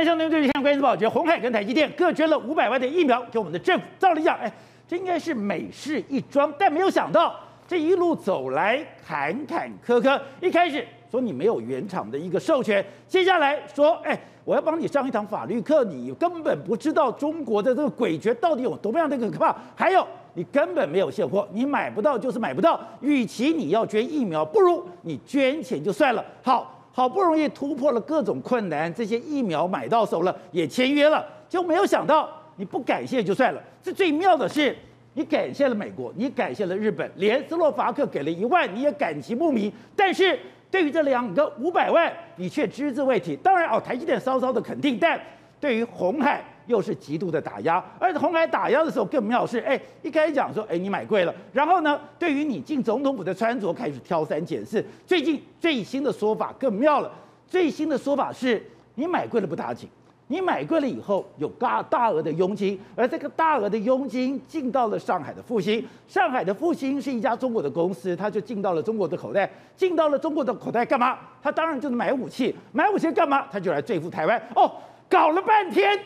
位兄弟对现在关注宝，觉红海跟台积电各捐了五百万的疫苗给我们的政府。照理讲，哎，这应该是美事一桩，但没有想到这一路走来坎坎坷坷。一开始说你没有原厂的一个授权，接下来说，哎，我要帮你上一堂法律课，你根本不知道中国的这个诡谲到底有多么样的可怕。还有，你根本没有现货，你买不到就是买不到。与其你要捐疫苗，不如你捐钱就算了。好。好不容易突破了各种困难，这些疫苗买到手了，也签约了，就没有想到你不感谢就算了。这最妙的是，你感谢了美国，你感谢了日本，连斯洛伐克给了一万，你也感激不明。但是对于这两个五百万，你却只字未提。当然哦，台积电稍稍的肯定，但对于红海。又是极度的打压，而且鸿海打压的时候更妙是，哎，一开始讲说，哎，你买贵了，然后呢，对于你进总统府的穿着开始挑三拣四。最近最新的说法更妙了，最新的说法是，你买贵了不打紧，你买贵了以后有大大额的佣金，而这个大额的佣金进到了上海的复兴，上海的复兴是一家中国的公司，他就进到了中国的口袋，进到了中国的口袋干嘛？他当然就是买武器，买武器干嘛？他就来对付台湾。哦，搞了半天。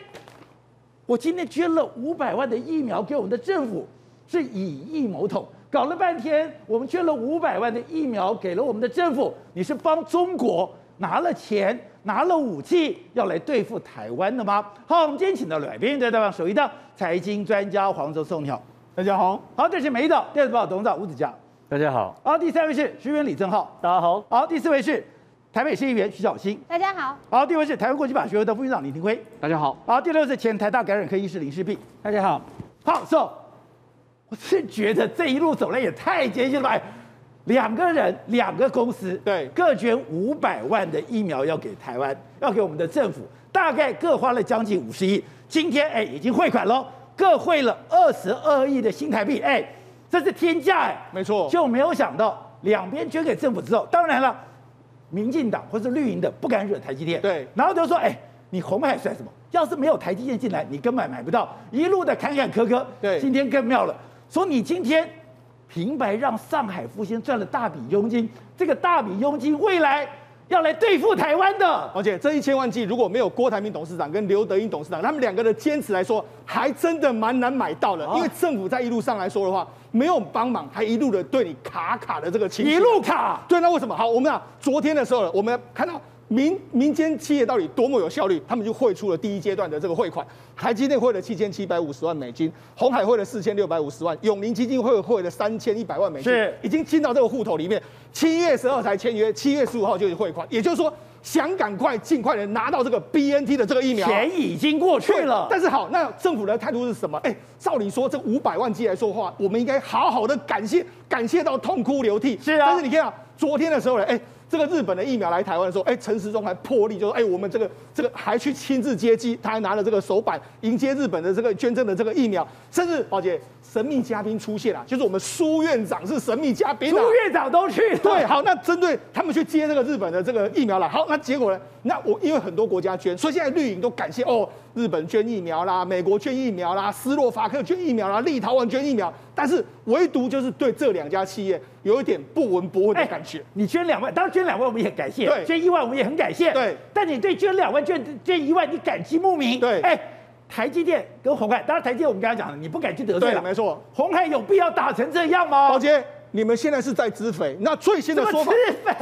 我今天捐了五百万的疫苗给我们的政府，是以疫谋统。搞了半天，我们捐了五百万的疫苗给了我们的政府，你是帮中国拿了钱、拿了武器要来对付台湾的吗？好，我们今天请到了来宾，对吧？首一档财经专家黄泽宋，你好，大家好。好，这是美丽岛电子报董事长吴子嘉，大家好。好，第三位是学员李正浩，大家好。好，第四位是。台北市议员徐小新，大家好。好，第一位是台湾国际法学会的副院长李廷辉，大家好。好，第六位是前台大感染科医师林世璧，大家好。好，so, 我是觉得这一路走来也太艰辛了吧？两个人，两个公司，对，各捐五百万的疫苗要给台湾，要给我们的政府，大概各花了将近五十亿。今天哎，已经汇款喽，各汇了二十二亿的新台币，哎，这是天价哎，没错，就没有想到两边捐给政府之后，当然了。民进党或是绿营的不敢惹台积电，对，然后就说：“哎，你红海算什么？要是没有台积电进来，你根本买不到。一路的坎坎坷坷，对，今天更妙了，说你今天平白让上海复兴赚了大笔佣金，这个大笔佣金未来。”要来对付台湾的，而且这一千万剂如果没有郭台铭董事长跟刘德英董事长他们两个的坚持来说，还真的蛮难买到的。因为政府在一路上来说的话，没有帮忙，还一路的对你卡卡的这个情绪，一路卡。对，那为什么？好，我们啊，昨天的时候，我们看到。民民间企业到底多么有效率？他们就汇出了第一阶段的这个汇款，台积电汇了七千七百五十万美金，鸿海汇了四千六百五十万，永宁基金会汇了三千一百万美金，是已经进到这个户头里面。七月十二才签约，七月十五号就是汇款，也就是说想赶快尽快的拿到这个 BNT 的这个疫苗，钱已经过去了。但是好，那政府的态度是什么？哎，照理说这五百万剂来说话，我们应该好好的感谢，感谢到痛哭流涕。是啊，但是你看啊，昨天的时候呢，哎。这个日本的疫苗来台湾的时候，哎，陈时中还破例就说，哎，我们这个这个还去亲自接机，他还拿了这个手板迎接日本的这个捐赠的这个疫苗，甚至宝姐神秘嘉宾出现了，就是我们苏院长是神秘嘉宾，苏院长都去了。对，好，那针对他们去接这个日本的这个疫苗了，好，那结果呢？那我因为很多国家捐，所以现在绿营都感谢哦，日本捐疫苗啦，美国捐疫苗啦，斯洛伐克捐疫苗啦，立陶宛捐疫苗，但是唯独就是对这两家企业有一点不闻不问的感觉。你捐两万，当然捐两万我们也很感谢，对，捐一万我们也很感谢，对。但你对捐两万、捐捐一万，你感激不明，对。哎，台积电跟鸿海，当然台积电我们刚才讲了，你不敢去得罪了，没错。鸿海有必要打成这样吗？宝杰。你们现在是在资肥，那最新的说法，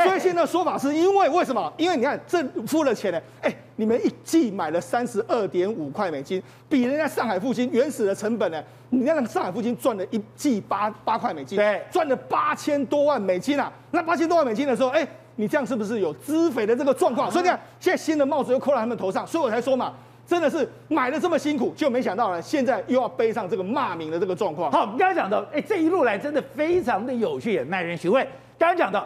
最新的说法是因为为什么？因为你看这付了钱呢，哎，你们一季买了三十二点五块美金，比人家上海复兴原始的成本呢，你看上海复兴赚了一季八八块美金，对，赚了八千多万美金啊。那八千多万美金的时候，哎，你这样是不是有资肥的这个状况？所以你看，现在新的帽子又扣在他们头上，所以我才说嘛。真的是买的这么辛苦，就没想到呢，现在又要背上这个骂名的这个状况。好，我们刚刚讲到，哎，这一路来真的非常的有趣，也耐人寻味。刚刚讲到，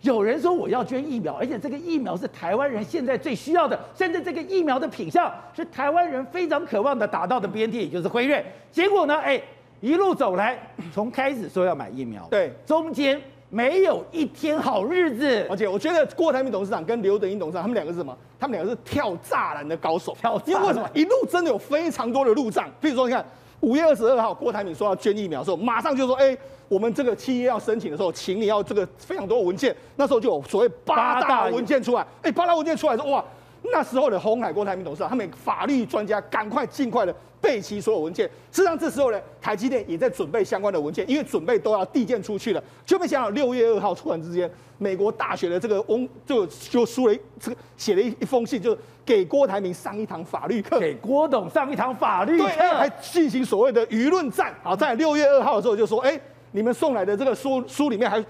有人说我要捐疫苗，而且这个疫苗是台湾人现在最需要的，甚至这个疫苗的品相是台湾人非常渴望的打到的 BNT，也就是辉瑞。结果呢，哎，一路走来，从开始说要买疫苗，对，中间。没有一天好日子，而且我觉得郭台铭董事长跟刘德英董事长，他们两个是什么？他们两个是跳栅栏的高手。跳，因为为什么？一路真的有非常多的路障。比如说，你看五月二十二号，郭台铭说要捐疫苗的时候，马上就说：“哎，我们这个企业要申请的时候，请你要这个非常多的文件。”那时候就有所谓八大文件出来。哎，八大文件出来说：“哇，那时候的红海郭台铭董事长，他们法律专家赶快尽快的备齐所有文件。事实上，这时候呢，台积电也在准备相关的文件，因为准备都要递件出去了。就没想到六月二号突然之间，美国大学的这个翁就就输了，这个写了一一封信，就给郭台铭上一堂法律课，给郭董上一堂法律课，还进行所谓的舆论战。好，在六月二号的时候就说，哎，你们送来的这个书书里面还。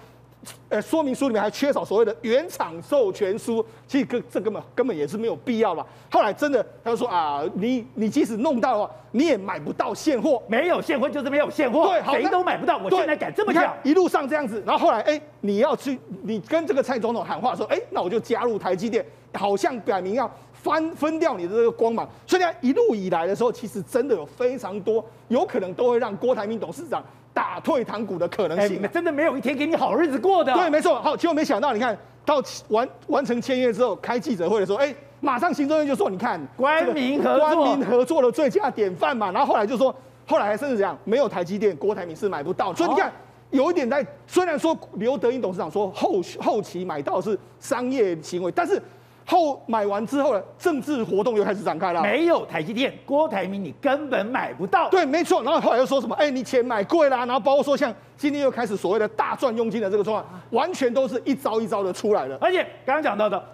呃，说明书里面还缺少所谓的原厂授权书，其实根这根本根本也是没有必要吧。后来真的他就说啊，你你即使弄到的话，你也买不到现货，没有现货就是没有现货，对，谁都买不到。我现在敢这么讲，一路上这样子，然后后来哎，你要去你跟这个蔡总统喊话说，哎，那我就加入台积电，好像表明要翻分掉你的这个光芒。所以呢，一路以来的时候，其实真的有非常多有可能都会让郭台铭董事长。打退堂鼓的可能性，真的没有一天给你好日子过的。对，没错。好，结果没想到，你看到完完成签约之后，开记者会的时候，哎，马上行政院就说，你看，官民合作，官民合作的最佳典范嘛。然后后来就说，后来还甚至这样，没有台积电，郭台铭是买不到。所以你看，有一点在，虽然说刘德英董事长说后后期买到是商业行为，但是。后买完之后呢，政治活动又开始展开了。没有台积电，郭台铭你根本买不到。对，没错。然后后来又说什么？哎，你钱买贵啦。然后包括说像今天又开始所谓的大赚佣金的这个状况，完全都是一招一招的出来了。而且刚刚讲到的，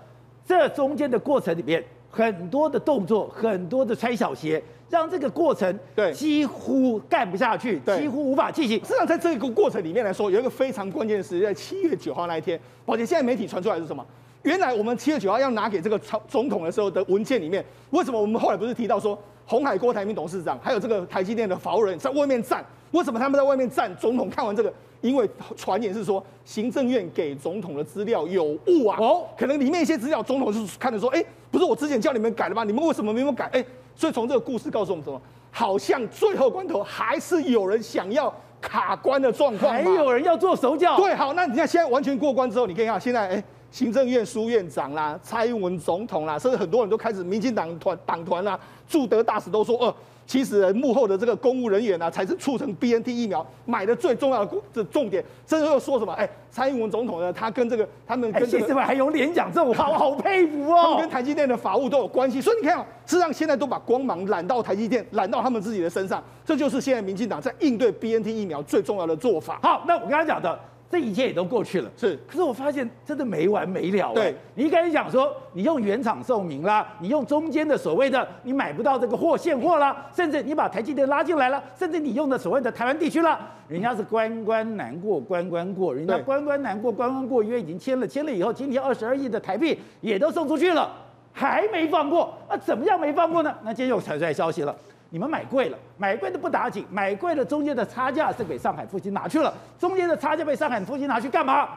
这中间的过程里面，很多的动作，很多的穿小鞋，让这个过程对几乎干不下去，几乎无法进行。实际上，在这个过程里面来说，有一个非常关键的时间，在七月九号那一天。宝杰，现在媒体传出来是什么？原来我们七月九号要拿给这个总统的时候的文件里面，为什么我们后来不是提到说红海郭台铭董事长还有这个台积电的法务人在外面站？为什么他们在外面站？总统看完这个，因为传言是说行政院给总统的资料有误啊，哦，可能里面一些资料总统是看着说，哎，不是我之前叫你们改的吗？你们为什么没有改？哎，所以从这个故事告诉我们什么？好像最后关头还是有人想要卡关的状况，还有人要做手脚。对，好，那你看现在完全过关之后，你可以看现在，哎。行政院苏院长啦，蔡英文总统啦，甚至很多人都开始，民进党团党团啦，驻德大使都说，哦、呃，其实幕后的这个公务人员啊，才是促成 BNT 疫苗买的最重要的重点。甚至又说什么，哎、欸，蔡英文总统呢，他跟这个他们跟这个，还有脸讲这种话，我 好佩服哦。他们跟台积电的法务都有关系，所以你看，事实上现在都把光芒揽到台积电，揽到他们自己的身上，这就是现在民进党在应对 BNT 疫苗最重要的做法。好，那我刚才讲的。这一切也都过去了，是。可是我发现真的没完没了。对，你一开始讲说你用原厂授名啦，你用中间的所谓的你买不到这个货现货啦，甚至你把台积电拉进来了，甚至你用的所谓的台湾地区啦，人家是关关难过关关过，人家关关难过关关过，约已经签了，签了以后今天二十二亿的台币也都送出去了，还没放过，那怎么样没放过呢？那今天又传出来消息了。你们买贵了，买贵的不打紧，买贵了中间的差价是给上海复兴拿去了，中间的差价被上海复兴拿去干嘛？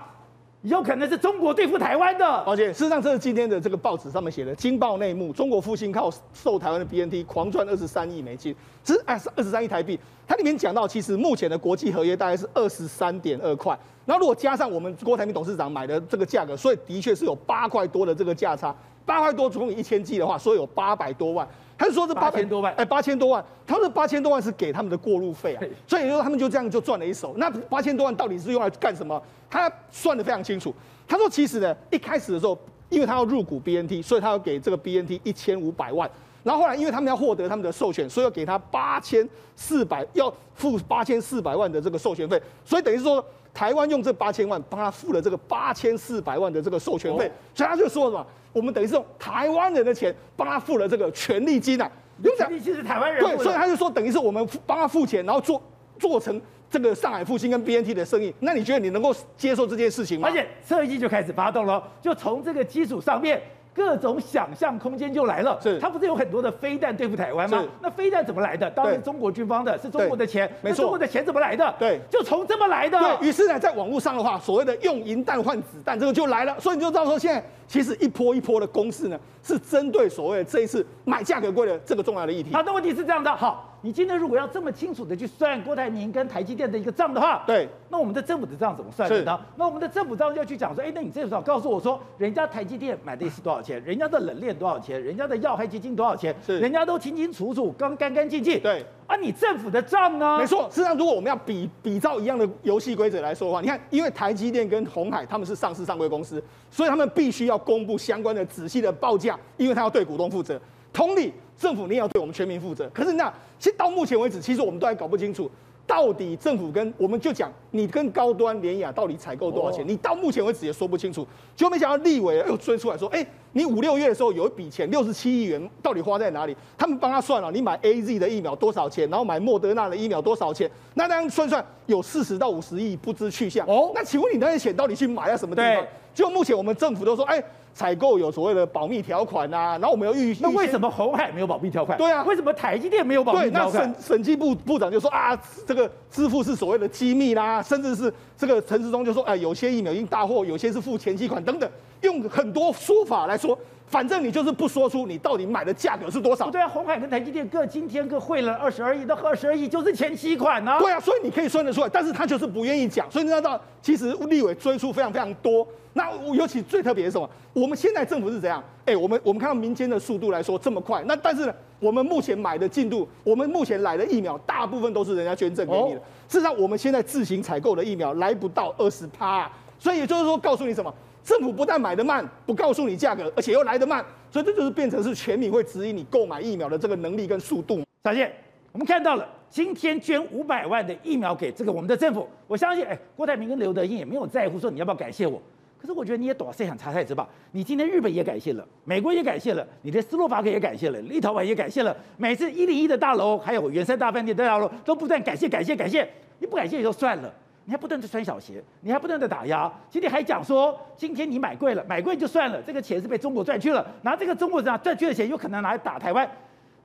有可能是中国对付台湾的。而且事实上，这是今天的这个报纸上面写的《经报内幕》，中国复兴靠售台湾的 BNT 狂赚二十三亿美金，这是二十三亿台币。它里面讲到，其实目前的国际合约大概是二十三点二块，然后如果加上我们郭台铭董事长买的这个价格，所以的确是有八块多的这个价差，八块多总共一千 G 的话，所以有八百多万。他是说这八千多万，哎，八千多万，他说八千多万是给他们的过路费啊，所以就说他们就这样就赚了一手。那八千多万到底是用来干什么？他算的非常清楚。他说其实呢，一开始的时候，因为他要入股 BNT，所以他要给这个 BNT 一千五百万。然后后来因为他们要获得他们的授权，所以要给他八千四百，要付八千四百万的这个授权费。所以等于是说。台湾用这八千万帮他付了这个八千四百万的这个授权费，哦、所以他就说什么？我们等于是用台湾人的钱帮他付了这个权利金啊，权利金是台湾人。对，所以他就说等于是我们帮他付钱，然后做做成这个上海复兴跟 BNT 的生意。那你觉得你能够接受这件事情吗？而且设计就开始发动了，就从这个基础上面。各种想象空间就来了。是，他不是有很多的飞弹对付台湾吗？那飞弹怎么来的？当然是中国军方的，是中国的钱。没错。中国的钱怎么来的？对，就从这么来的。对，于是呢，在网络上的话，所谓的用银弹换子弹，这个就来了。所以你就知道说，现在其实一波一波的攻势呢，是针对所谓的这一次买价格贵的这个重要的议题。好，那问题是这样的，好。你今天如果要这么清楚的去算郭台铭跟台积电的一个账的话，对，那我们的政府的账怎么算的呢？那我们的政府账要去讲说，哎，那你至少告诉我说，人家台积电买的是多少钱，人家的冷链多少钱，人家的要害基金多少钱，是，人家都清清楚楚，刚干干净净。对，啊，你政府的账呢？没错，事实上，如果我们要比比照一样的游戏规则来说的话，你看，因为台积电跟鸿海他们是上市上柜公司，所以他们必须要公布相关的仔细的报价，因为他要对股东负责。同理，政府你也要对我们全民负责。可是那，其实到目前为止，其实我们都还搞不清楚，到底政府跟我们就讲，你跟高端联雅到底采购多少钱？你到目前为止也说不清楚。结果没想到立委又追出来说，哎，你五六月的时候有一笔钱，六十七亿元，到底花在哪里？他们帮他算了，你买 AZ 的疫苗多少钱？然后买莫德纳的疫苗多少钱？那这样算算，有四十到五十亿不知去向。哦，那请问你那些钱到底去买在什么地方？就目前我们政府都说，哎。采购有所谓的保密条款啊，然后我们要预，那为什么红海没有保密条款？对啊，为什么台积电没有保密条款？对，那审审计部部长就说啊，这个支付是所谓的机密啦，甚至是这个陈时中就说，哎，有些疫苗已经大货，有些是付前期款等等，用很多说法来说。反正你就是不说出你到底买的价格是多少。对啊，红海跟台积电各今天各汇了二十二亿，那二十二亿就是前期款呢、啊。对啊，所以你可以算得出来，但是他就是不愿意讲。所以你知道，其实立委追出非常非常多。那尤其最特别是什么？我们现在政府是怎样？哎，我们我们看到民间的速度来说这么快，那但是呢，我们目前买的进度，我们目前来的疫苗大部分都是人家捐赠给你的。哦、事实上，我们现在自行采购的疫苗来不到二十趴，所以也就是说，告诉你什么？政府不但买得慢，不告诉你价格，而且又来得慢，所以这就是变成是全民会指引你购买疫苗的这个能力跟速度。小谢，我们看到了今天捐五百万的疫苗给这个我们的政府，我相信，哎，郭台铭跟刘德英也没有在乎说你要不要感谢我，可是我觉得你也懂，谁想查太子吧？你今天日本也感谢了，美国也感谢了，你的斯洛伐克也感谢了，立陶宛也感谢了，每次一零一的大楼还有圆山大饭店的大楼都不断感谢感谢感谢，你不感谢也就算了。你还不断的穿小鞋，你还不断的打压，今天还讲说，今天你买贵了，买贵就算了，这个钱是被中国赚去了，拿这个中国人赚去的钱，有可能拿来打台湾，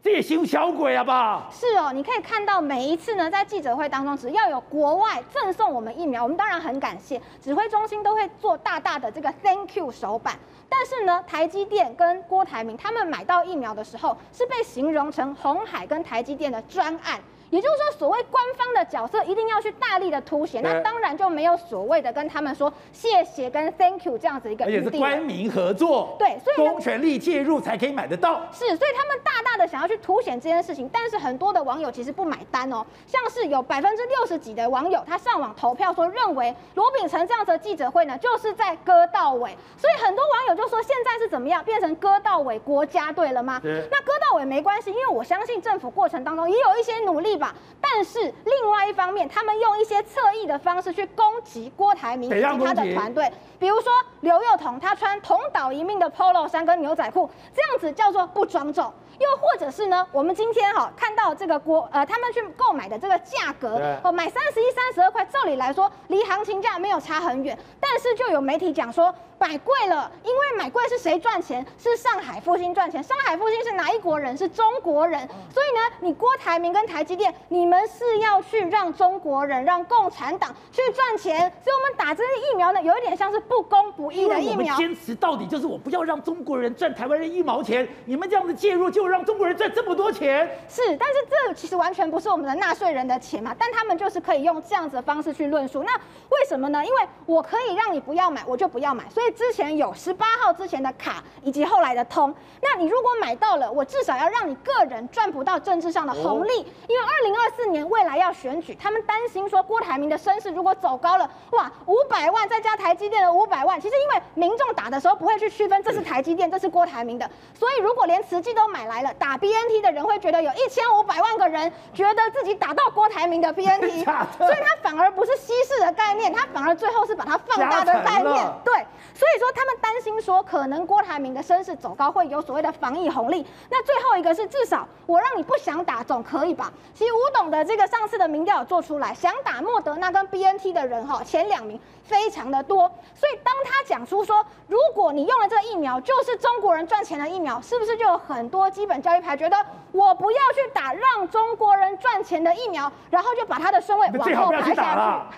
这也行小鬼啊吧？是哦，你可以看到每一次呢，在记者会当中，只要有国外赠送我们疫苗，我们当然很感谢，指挥中心都会做大大的这个 Thank you 手板。但是呢，台积电跟郭台铭他们买到疫苗的时候，是被形容成红海跟台积电的专案。也就是说，所谓官方的角色一定要去大力的凸显，那当然就没有所谓的跟他们说谢谢跟 thank you 这样子一个，而且是官民合作，对，所以公权力介入才可以买得到。是，所以他们大大的想要去凸显这件事情，但是很多的网友其实不买单哦，像是有百分之六十几的网友他上网投票说，认为罗秉成这样子的记者会呢，就是在割稻尾，所以很多网友就说，现在是怎么样变成割稻尾国家队了吗？那割稻尾没关系，因为我相信政府过程当中也有一些努力。但是另外一方面，他们用一些侧翼的方式去攻击郭台铭以及他的团队，比如说刘幼彤，他穿同岛一命的 Polo 衫跟牛仔裤，这样子叫做不庄重。又或者是呢，我们今天哈看到这个国呃，他们去购买的这个价格哦，买三十一、三十二块，照理来说离行情价没有差很远，但是就有媒体讲说买贵了，因为买贵是谁赚钱？是上海复兴赚钱。上海复兴是哪一国人？是中国人。所以呢，你郭台铭跟台积电，你们是要去让中国人、让共产党去赚钱。所以我们打这些疫苗呢，有一点像是不公不义的疫苗。坚持到底就是我不要让中国人赚台湾人一毛钱。你们这样子介入就。就让中国人赚这么多钱，是，但是这其实完全不是我们的纳税人的钱嘛，但他们就是可以用这样子的方式去论述。那为什么呢？因为我可以让你不要买，我就不要买。所以之前有十八号之前的卡，以及后来的通。那你如果买到了，我至少要让你个人赚不到政治上的红利。因为二零二四年未来要选举，他们担心说郭台铭的身世如果走高了，哇，五百万再加台积电的五百万，其实因为民众打的时候不会去区分这是台积电，这是郭台铭的，所以如果连慈济都买来了，打 BNT 的人会觉得有一千五百万个人觉得自己打到郭台铭的 BNT，所以他反而不是稀释的概念，他反而最后是把它放大的概念。对，所以说他们担心说可能郭台铭的身势走高会有所谓的防疫红利。那最后一个是至少我让你不想打总可以吧？其实吴董的这个上次的民调有做出来，想打莫德纳跟 BNT 的人哈前两名非常的多，所以当他讲出说如果你用了这个疫苗就是中国人赚钱的疫苗，是不是就有很多基本教育？牌觉得我不要去打让中国人赚钱的疫苗，然后就把他的身位往后排下去。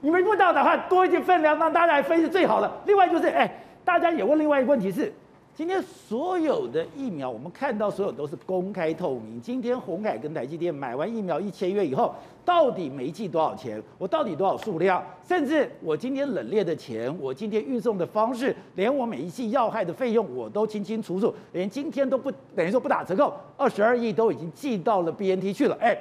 你们不打的话，多一点分量让大家来分是最好的。另外就是，哎，大家也问另外一个问题是，今天所有的疫苗，我们看到所有都是公开透明。今天鸿海跟台积电买完疫苗一签约以后，到底每一剂多少钱？我到底多少数量？甚至我今天冷链的钱，我今天运送的方式，连我每一剂要害的费用我都清清楚楚。连今天都不等于说不打折扣，二十二亿都已经寄到了 BNT 去了。哎，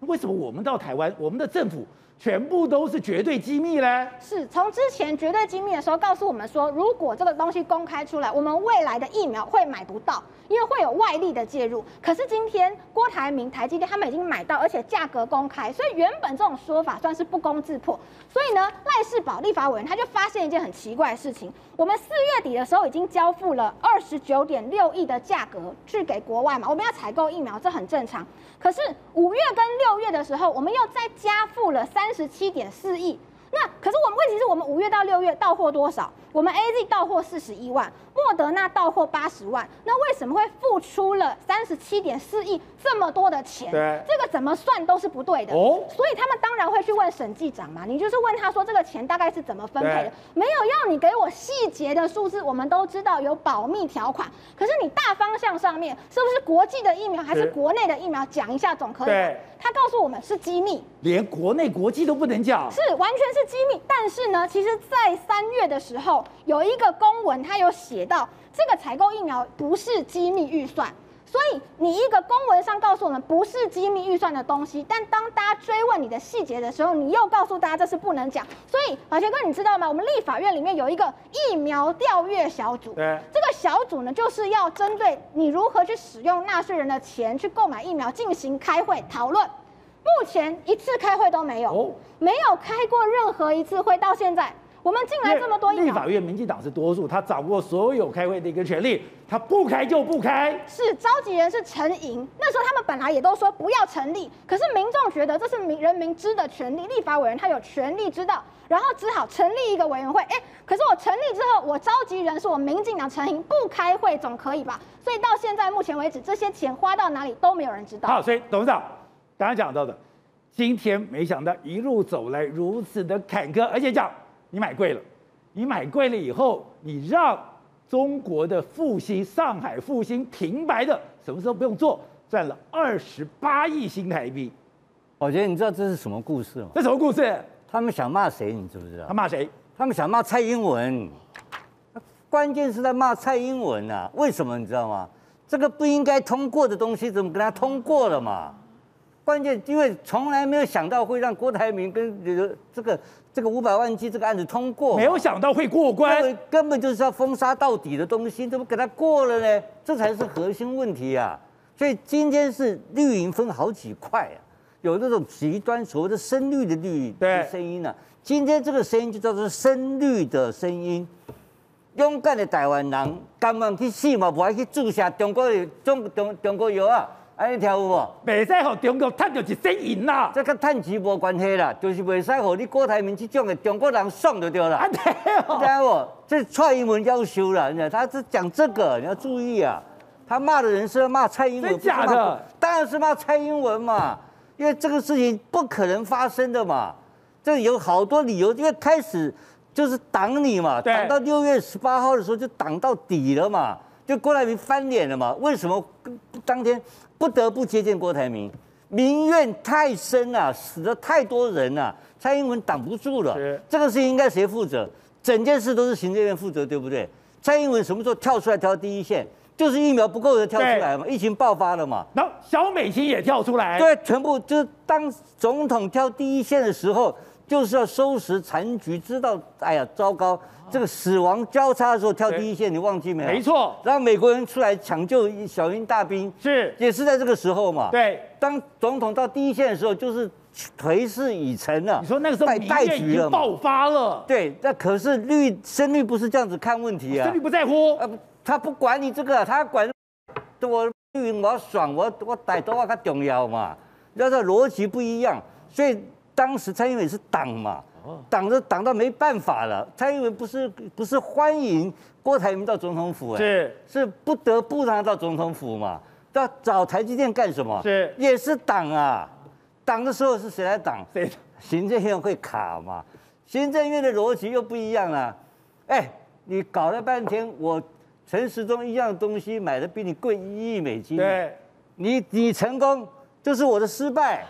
为什么我们到台湾，我们的政府？全部都是绝对机密嘞！是从之前绝对机密的时候告诉我们说，如果这个东西公开出来，我们未来的疫苗会买不到，因为会有外力的介入。可是今天郭台铭、台积电他们已经买到，而且价格公开，所以原本这种说法算是不攻自破。所以呢，赖世宝立法委员他就发现一件很奇怪的事情：我们四月底的时候已经交付了二十九点六亿的价格去给国外嘛，我们要采购疫苗，这很正常。可是五月跟六月的时候，我们又再加付了三十七点四亿。那可是我们问题是我们五月到六月到货多少？我们 AZ 到货四十一万，莫德纳到货八十万。那为什么会付出了三十七点四亿这么多的钱？对，这个怎么算都是不对的。哦，所以他们当然会去问审计长嘛。你就是问他说这个钱大概是怎么分配的？没有要你给我细节的数字，我们都知道有保密条款。可是你大方向上面是不是国际的疫苗还是国内的疫苗？讲一下总可以。对，他告诉我们是机密，连国内国际都不能讲，是完全是机密。但是呢，其实，在三月的时候。有一个公文，他有写到这个采购疫苗不是机密预算，所以你一个公文上告诉我们不是机密预算的东西，但当大家追问你的细节的时候，你又告诉大家这是不能讲。所以马杰哥，你知道吗？我们立法院里面有一个疫苗调阅小组，对，这个小组呢就是要针对你如何去使用纳税人的钱去购买疫苗进行开会讨论。目前一次开会都没有，哦，没有开过任何一次会到现在。我们进来这么多，立法院民进党是多数，他掌握所有开会的一个权利，他不开就不开。是召集人是陈莹，那时候他们本来也都说不要成立，可是民众觉得这是民人民知的权利，立法委员他有权利知道，然后只好成立一个委员会。哎，可是我成立之后，我召集人是我民进党陈莹，不开会总可以吧？所以到现在目前为止，这些钱花到哪里都没有人知道。好，所以董事长刚刚讲到的，今天没想到一路走来如此的坎坷，而且讲。你买贵了，你买贵了以后，你让中国的复兴、上海复兴停摆的，什么时候不用做？赚了二十八亿新台币。我觉得，你知道这是什么故事吗？这什么故事？他们想骂谁？你知不知道？他骂谁？他们想骂蔡英文。关键是在骂蔡英文啊！为什么你知道吗？这个不应该通过的东西，怎么跟他通过了嘛？关键，因为从来没有想到会让郭台铭跟这个这个五百万剂这个案子通过，没有想到会过关，根本就是要封杀到底的东西，怎么给他过了呢？这才是核心问题啊！所以今天是绿营分好几块啊，有那种极端所谓的深绿的绿的声音呢、啊。今天这个声音就叫做深绿的声音，勇敢的台湾人甘愿去死嘛，不爱去注射中国的中中中国药啊！安尼听有无？袂使互中国赚到一分银啦！这跟趁钱无关系啦，就是袂使互你郭台铭这种的中国人爽就对了。安尼哦，听有无？这蔡英文要修了，你看他是讲这个，你要注意啊。他骂的人是要骂蔡英文，真假的？当然是骂蔡英文嘛，因为这个事情不可能发生的嘛。这有好多理由，因为开始就是挡你嘛，挡到六月十八号的时候就挡到底了嘛，就郭台铭翻脸了嘛。为什么当天？不得不接见郭台铭，民怨太深了，死了太多人了，蔡英文挡不住了。这个事情应该谁负责？整件事都是行政院负责，对不对？蔡英文什么时候跳出来挑第一线？就是疫苗不够的跳出来嘛，疫情爆发了嘛。然后小美琴也跳出来，对，全部就是当总统挑第一线的时候，就是要收拾残局，知道哎呀糟糕。这个死亡交叉的时候跳第一线，你忘记没有？没错。然后美国人出来抢救小英大兵，是也是在这个时候嘛？对。当总统到第一线的时候，就是颓势已成了。你说那个时候民怨已经爆发了。对，那可是绿深绿不是这样子看问题啊。深绿不在乎。呃，他不管你这个，他管我绿营我要爽，我我逮多少他重要嘛？要这逻辑不一样，所以当时蔡英文是党嘛。挡着挡到没办法了，蔡英文不是不是欢迎郭台铭到总统府，哎，是是不得不让他到总统府嘛？要找台积电干什么？是也是挡啊，挡的时候是谁来挡？谁？行政院会卡嘛？行政院的逻辑又不一样了。哎，你搞了半天，我陈时中一样东西买的比你贵一亿美金，对，你你成功就是我的失败啊！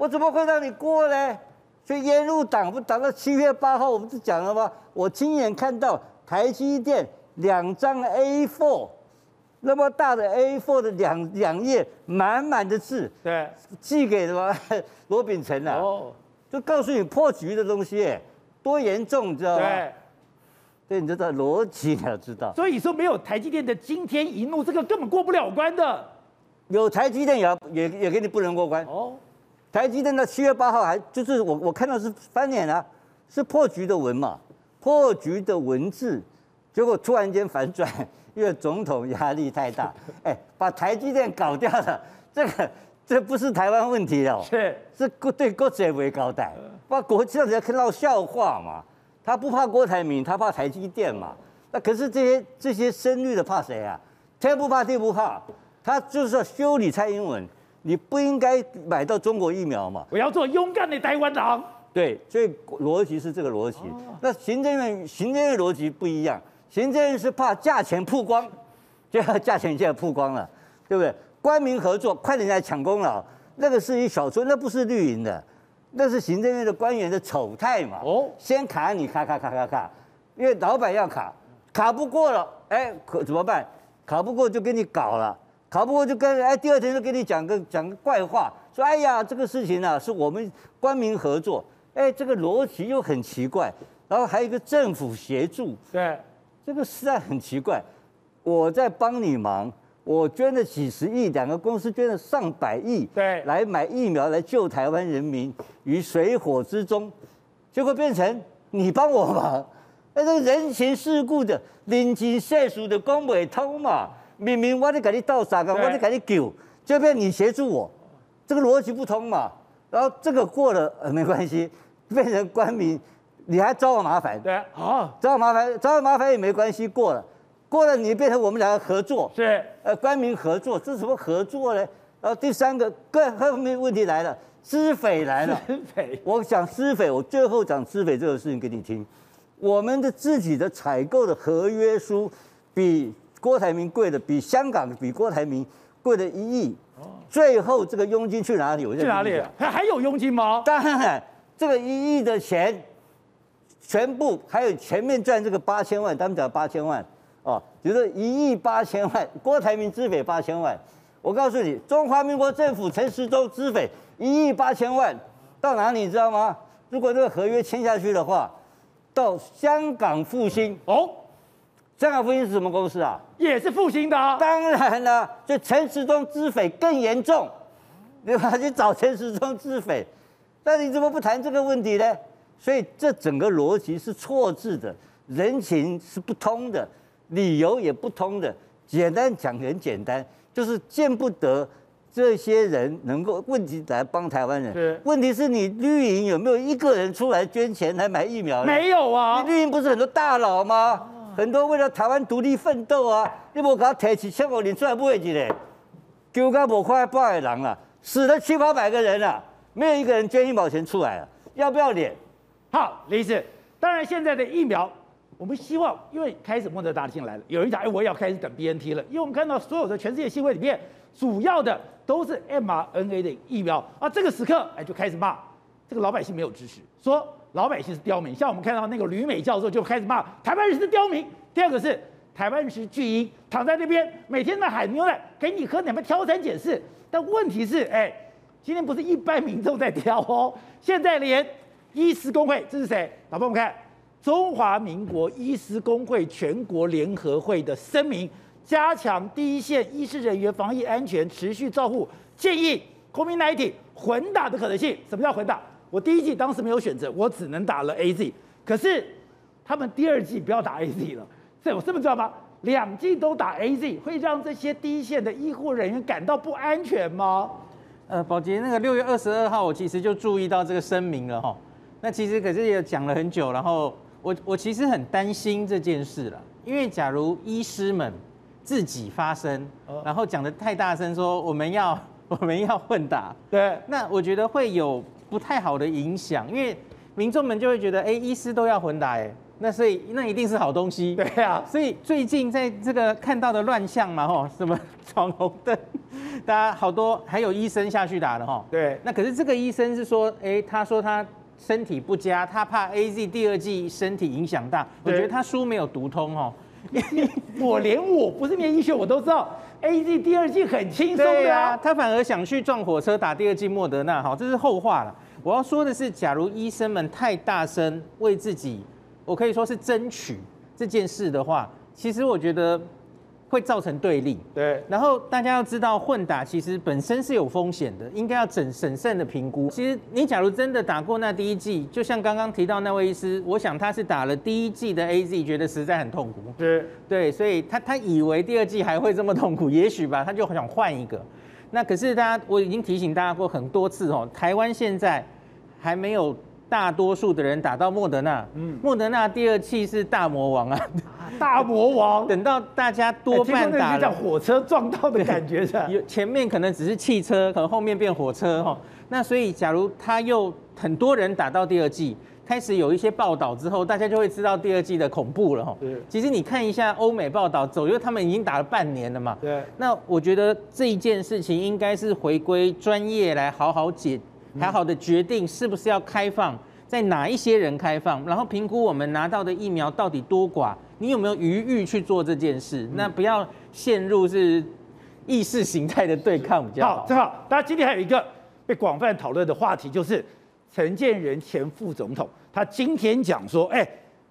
我怎么会让你过呢？所以沿路挡不挡到七月八号，我不是讲了吗？我亲眼看到台积电两张 A4 那么大的 A4 的两两页满满的字，对，寄给什么 罗秉成啊？哦，就告诉你破局的东西，多严重，你知道吗？对。对，你知道逻辑你要知道，所以说没有台积电的惊天一怒，这个根本过不了关的。有台积电也要也也给你不能过关哦。台积电到七月八号还就是我我看到是翻脸啊，是破局的文嘛，破局的文字，结果突然间反转，因为总统压力太大，哎，把台积电搞掉了，这个这不是台湾问题哦，是是国对国际为交代，把国际上人家看到笑话嘛。他不怕郭台铭，他怕台积电嘛？那可是这些这些深绿的怕谁啊？天不怕地不怕，他就是要修理蔡英文。你不应该买到中国疫苗嘛？我要做勇敢的台湾人。对，所以逻辑是这个逻辑。那行政院行政院逻辑不一样，行政院是怕价钱曝光，就 价钱现在曝光了，对不对？官民合作，快点来抢功劳，那个是一小撮，那不是绿营的。那是行政院的官员的丑态嘛？哦，先卡你卡卡卡卡卡，因为老板要卡，卡不过了，哎，可怎么办？卡不过就给你搞了，卡不过就跟哎，第二天就给你讲个讲个怪话，说哎呀，这个事情呢、啊、是我们官民合作，哎，这个逻辑又很奇怪，然后还有一个政府协助，对，这个实在很奇怪，我在帮你忙。我捐了几十亿，两个公司捐了上百亿，对，来买疫苗来救台湾人民于水火之中，结果变成你帮我忙，那这个人情世故的、人情世俗的公委通嘛？明明我在给你倒沙缸，我在给你救，就变你协助我，这个逻辑不通嘛？然后这个过了呃没关系，变成官民，你还找我麻烦？对，啊，找我麻烦，找我麻烦也没关系，过了。过了，你变成我们两个合作，是呃，官民合作，这是什么合作呢？然后第三个，更后面问题来了，资匪来了。资匪，我讲资匪，我最后讲资匪这个事情给你听。我们的自己的采购的合约书，比郭台铭贵的，比香港比郭台铭贵的一亿。哦。最后这个佣金去哪里？我去哪里？还还有佣金吗？当然，这个一亿的钱，全部还有前面赚这个八千万，他们讲八千万。哦，就是一亿八千万，郭台铭资匪八千万。我告诉你，中华民国政府陈时中资匪一亿八千万到哪里你知道吗？如果这个合约签下去的话，到香港复兴哦。香港复兴是什么公司啊？也是复兴的啊。当然了，就陈时中资匪更严重，对吧？去找陈时中资匪，那你怎么不谈这个问题呢？所以这整个逻辑是错置的，人情是不通的。理由也不通的，简单讲很简单，就是见不得这些人能够问题来帮台湾人。问题是你绿营有没有一个人出来捐钱来买疫苗？没有啊。你绿营不是很多大佬吗？啊、很多为了台湾独立奋斗啊，你不给他提起千五年出来不会记得，丢个无块八的人了，死了七八百个人了，没有一个人捐一毛钱出来了，要不要脸？好，李医师，当然现在的疫苗。我们希望，因为开始莫德大进来了，有人讲，哎，我要开始等 BNT 了，因为我们看到所有的全世界新闻里面，主要的都是 mRNA 的疫苗啊。这个时刻，哎，就开始骂这个老百姓没有知识，说老百姓是刁民。像我们看到那个吕美教授就开始骂台湾人是刁民。第二个是台湾人是巨婴，躺在那边每天在喊牛奶给你喝，你们挑三拣四。但问题是，哎，今天不是一般民众在挑哦，现在连医师工会，这是谁？老婆，我们看。中华民国医师工会全国联合会的声明，加强第一线医师人员防疫安全，持续照护，建议 COVID-19 混打的可能性。什么叫混打？我第一季当时没有选择，我只能打了 AZ。可是他们第二季不要打 AZ 了，这我是不是知道吗？两季都打 AZ 会让这些第一线的医护人员感到不安全吗？呃，宝杰，那个六月二十二号，我其实就注意到这个声明了哈。那其实可是也讲了很久，然后。我我其实很担心这件事了，因为假如医师们自己发声，然后讲的太大声，说我们要 我们要混打，对，那我觉得会有不太好的影响，因为民众们就会觉得，哎，医师都要混打，哎，那所以那一定是好东西。对啊，所以最近在这个看到的乱象嘛，吼，什么闯红灯，大家好多还有医生下去打的哈。对，那可是这个医生是说，哎，他说他身体不佳，他怕 AZ 第二季身体影响大。我觉得他书没有读通哦。我连我不是念医学，我都知道 AZ 第二季很轻松的啊。他反而想去撞火车打第二季莫德纳，好，这是后话了。我要说的是，假如医生们太大声为自己，我可以说是争取这件事的话，其实我觉得会造成对立。对。然后大家要知道，混打其实本身是有风险的，应该要审审慎的评估。其实你假如真的打过那第一季，就像刚刚提到那位医师，我想他是打了第一季的 AZ，觉得实在很痛苦。对。对，所以他他以为第二季还会这么痛苦，也许吧，他就想换一个。那可是大家，我已经提醒大家过很多次哦，台湾现在还没有大多数的人打到莫德纳。嗯，莫德纳第二剂是大魔王啊，大魔王。等到大家多半打了，叫火车撞到的感觉是吧？有前面可能只是汽车，可能后面变火车哈。那所以，假如他又很多人打到第二季。开始有一些报道之后，大家就会知道第二季的恐怖了哈。对，其实你看一下欧美报道走，因为他们已经打了半年了嘛。对。那我觉得这一件事情应该是回归专业来好好解，好好的决定是不是要开放，在哪一些人开放，然后评估我们拿到的疫苗到底多寡，你有没有余裕去做这件事？那不要陷入是意识形态的对抗比较好。好，正好，大家今天还有一个被广泛讨论的话题，就是陈建仁前副总统。他今天讲说，哎，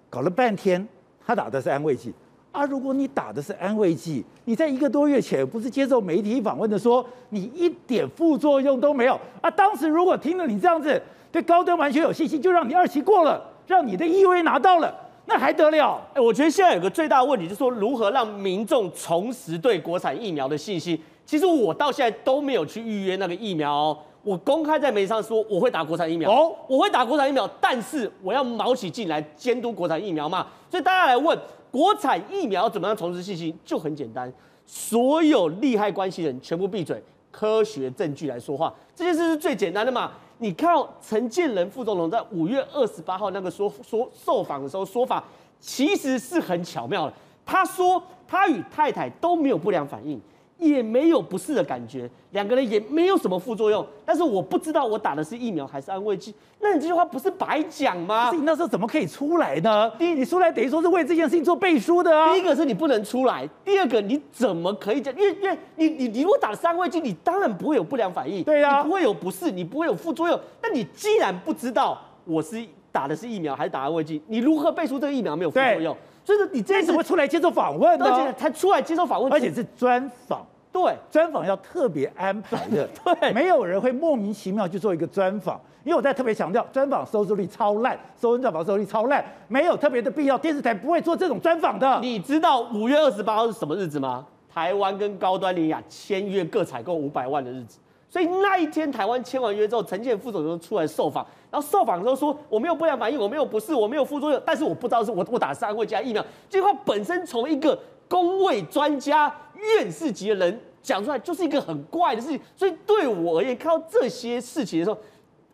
搞了半天，他打的是安慰剂啊！如果你打的是安慰剂，你在一个多月前不是接受媒体访问的说，你一点副作用都没有啊？当时如果听了你这样子，对高端完全有信心，就让你二期过了，让你的 EUA 拿到了，那还得了？哎，我觉得现在有个最大的问题，就是说如何让民众重拾对国产疫苗的信心。其实我到现在都没有去预约那个疫苗哦。我公开在媒体上说我会打国产疫苗，哦，我会打国产疫苗，但是我要卯起劲来监督国产疫苗嘛。所以大家来问国产疫苗怎么样重拾信心，就很简单，所有利害关系人全部闭嘴，科学证据来说话，这件事是最简单的嘛。你看陈建仁副总统在五月二十八号那个说说受访的时候说法，其实是很巧妙的。他说他与太太都没有不良反应。也没有不适的感觉，两个人也没有什么副作用，但是我不知道我打的是疫苗还是安慰剂，那你这句话不是白讲吗？你那时候怎么可以出来呢？第一，你出来等于说是为这件事情做背书的啊。第一个是你不能出来，第二个你怎么可以讲？因为因为你你你如果打的是安慰剂，你当然不会有不良反应，对呀、啊，你不会有不适，你不会有副作用。但你既然不知道我是打的是疫苗还是打安慰剂，你如何背书这个疫苗没有副作用？所以说你这次会出来接受访问呢，而且他出来接受访问，而且是专访。对，专访要特别安排的，对，没有人会莫名其妙去做一个专访，因为我在特别强调，专访收视率超烂，收音专访收视率超烂，没有特别的必要，电视台不会做这种专访的。你知道五月二十八号是什么日子吗？台湾跟高端联雅签约各采购五百万的日子，所以那一天台湾签完约之后，陈建副总统出来受访，然后受访的时候说，我没有不良反应，我没有不适，我没有副作用，但是我不知道是我我打三位加疫苗，这句话本身从一个工位专家院士级的人。讲出来就是一个很怪的事情，所以对我而言，看到这些事情的时候，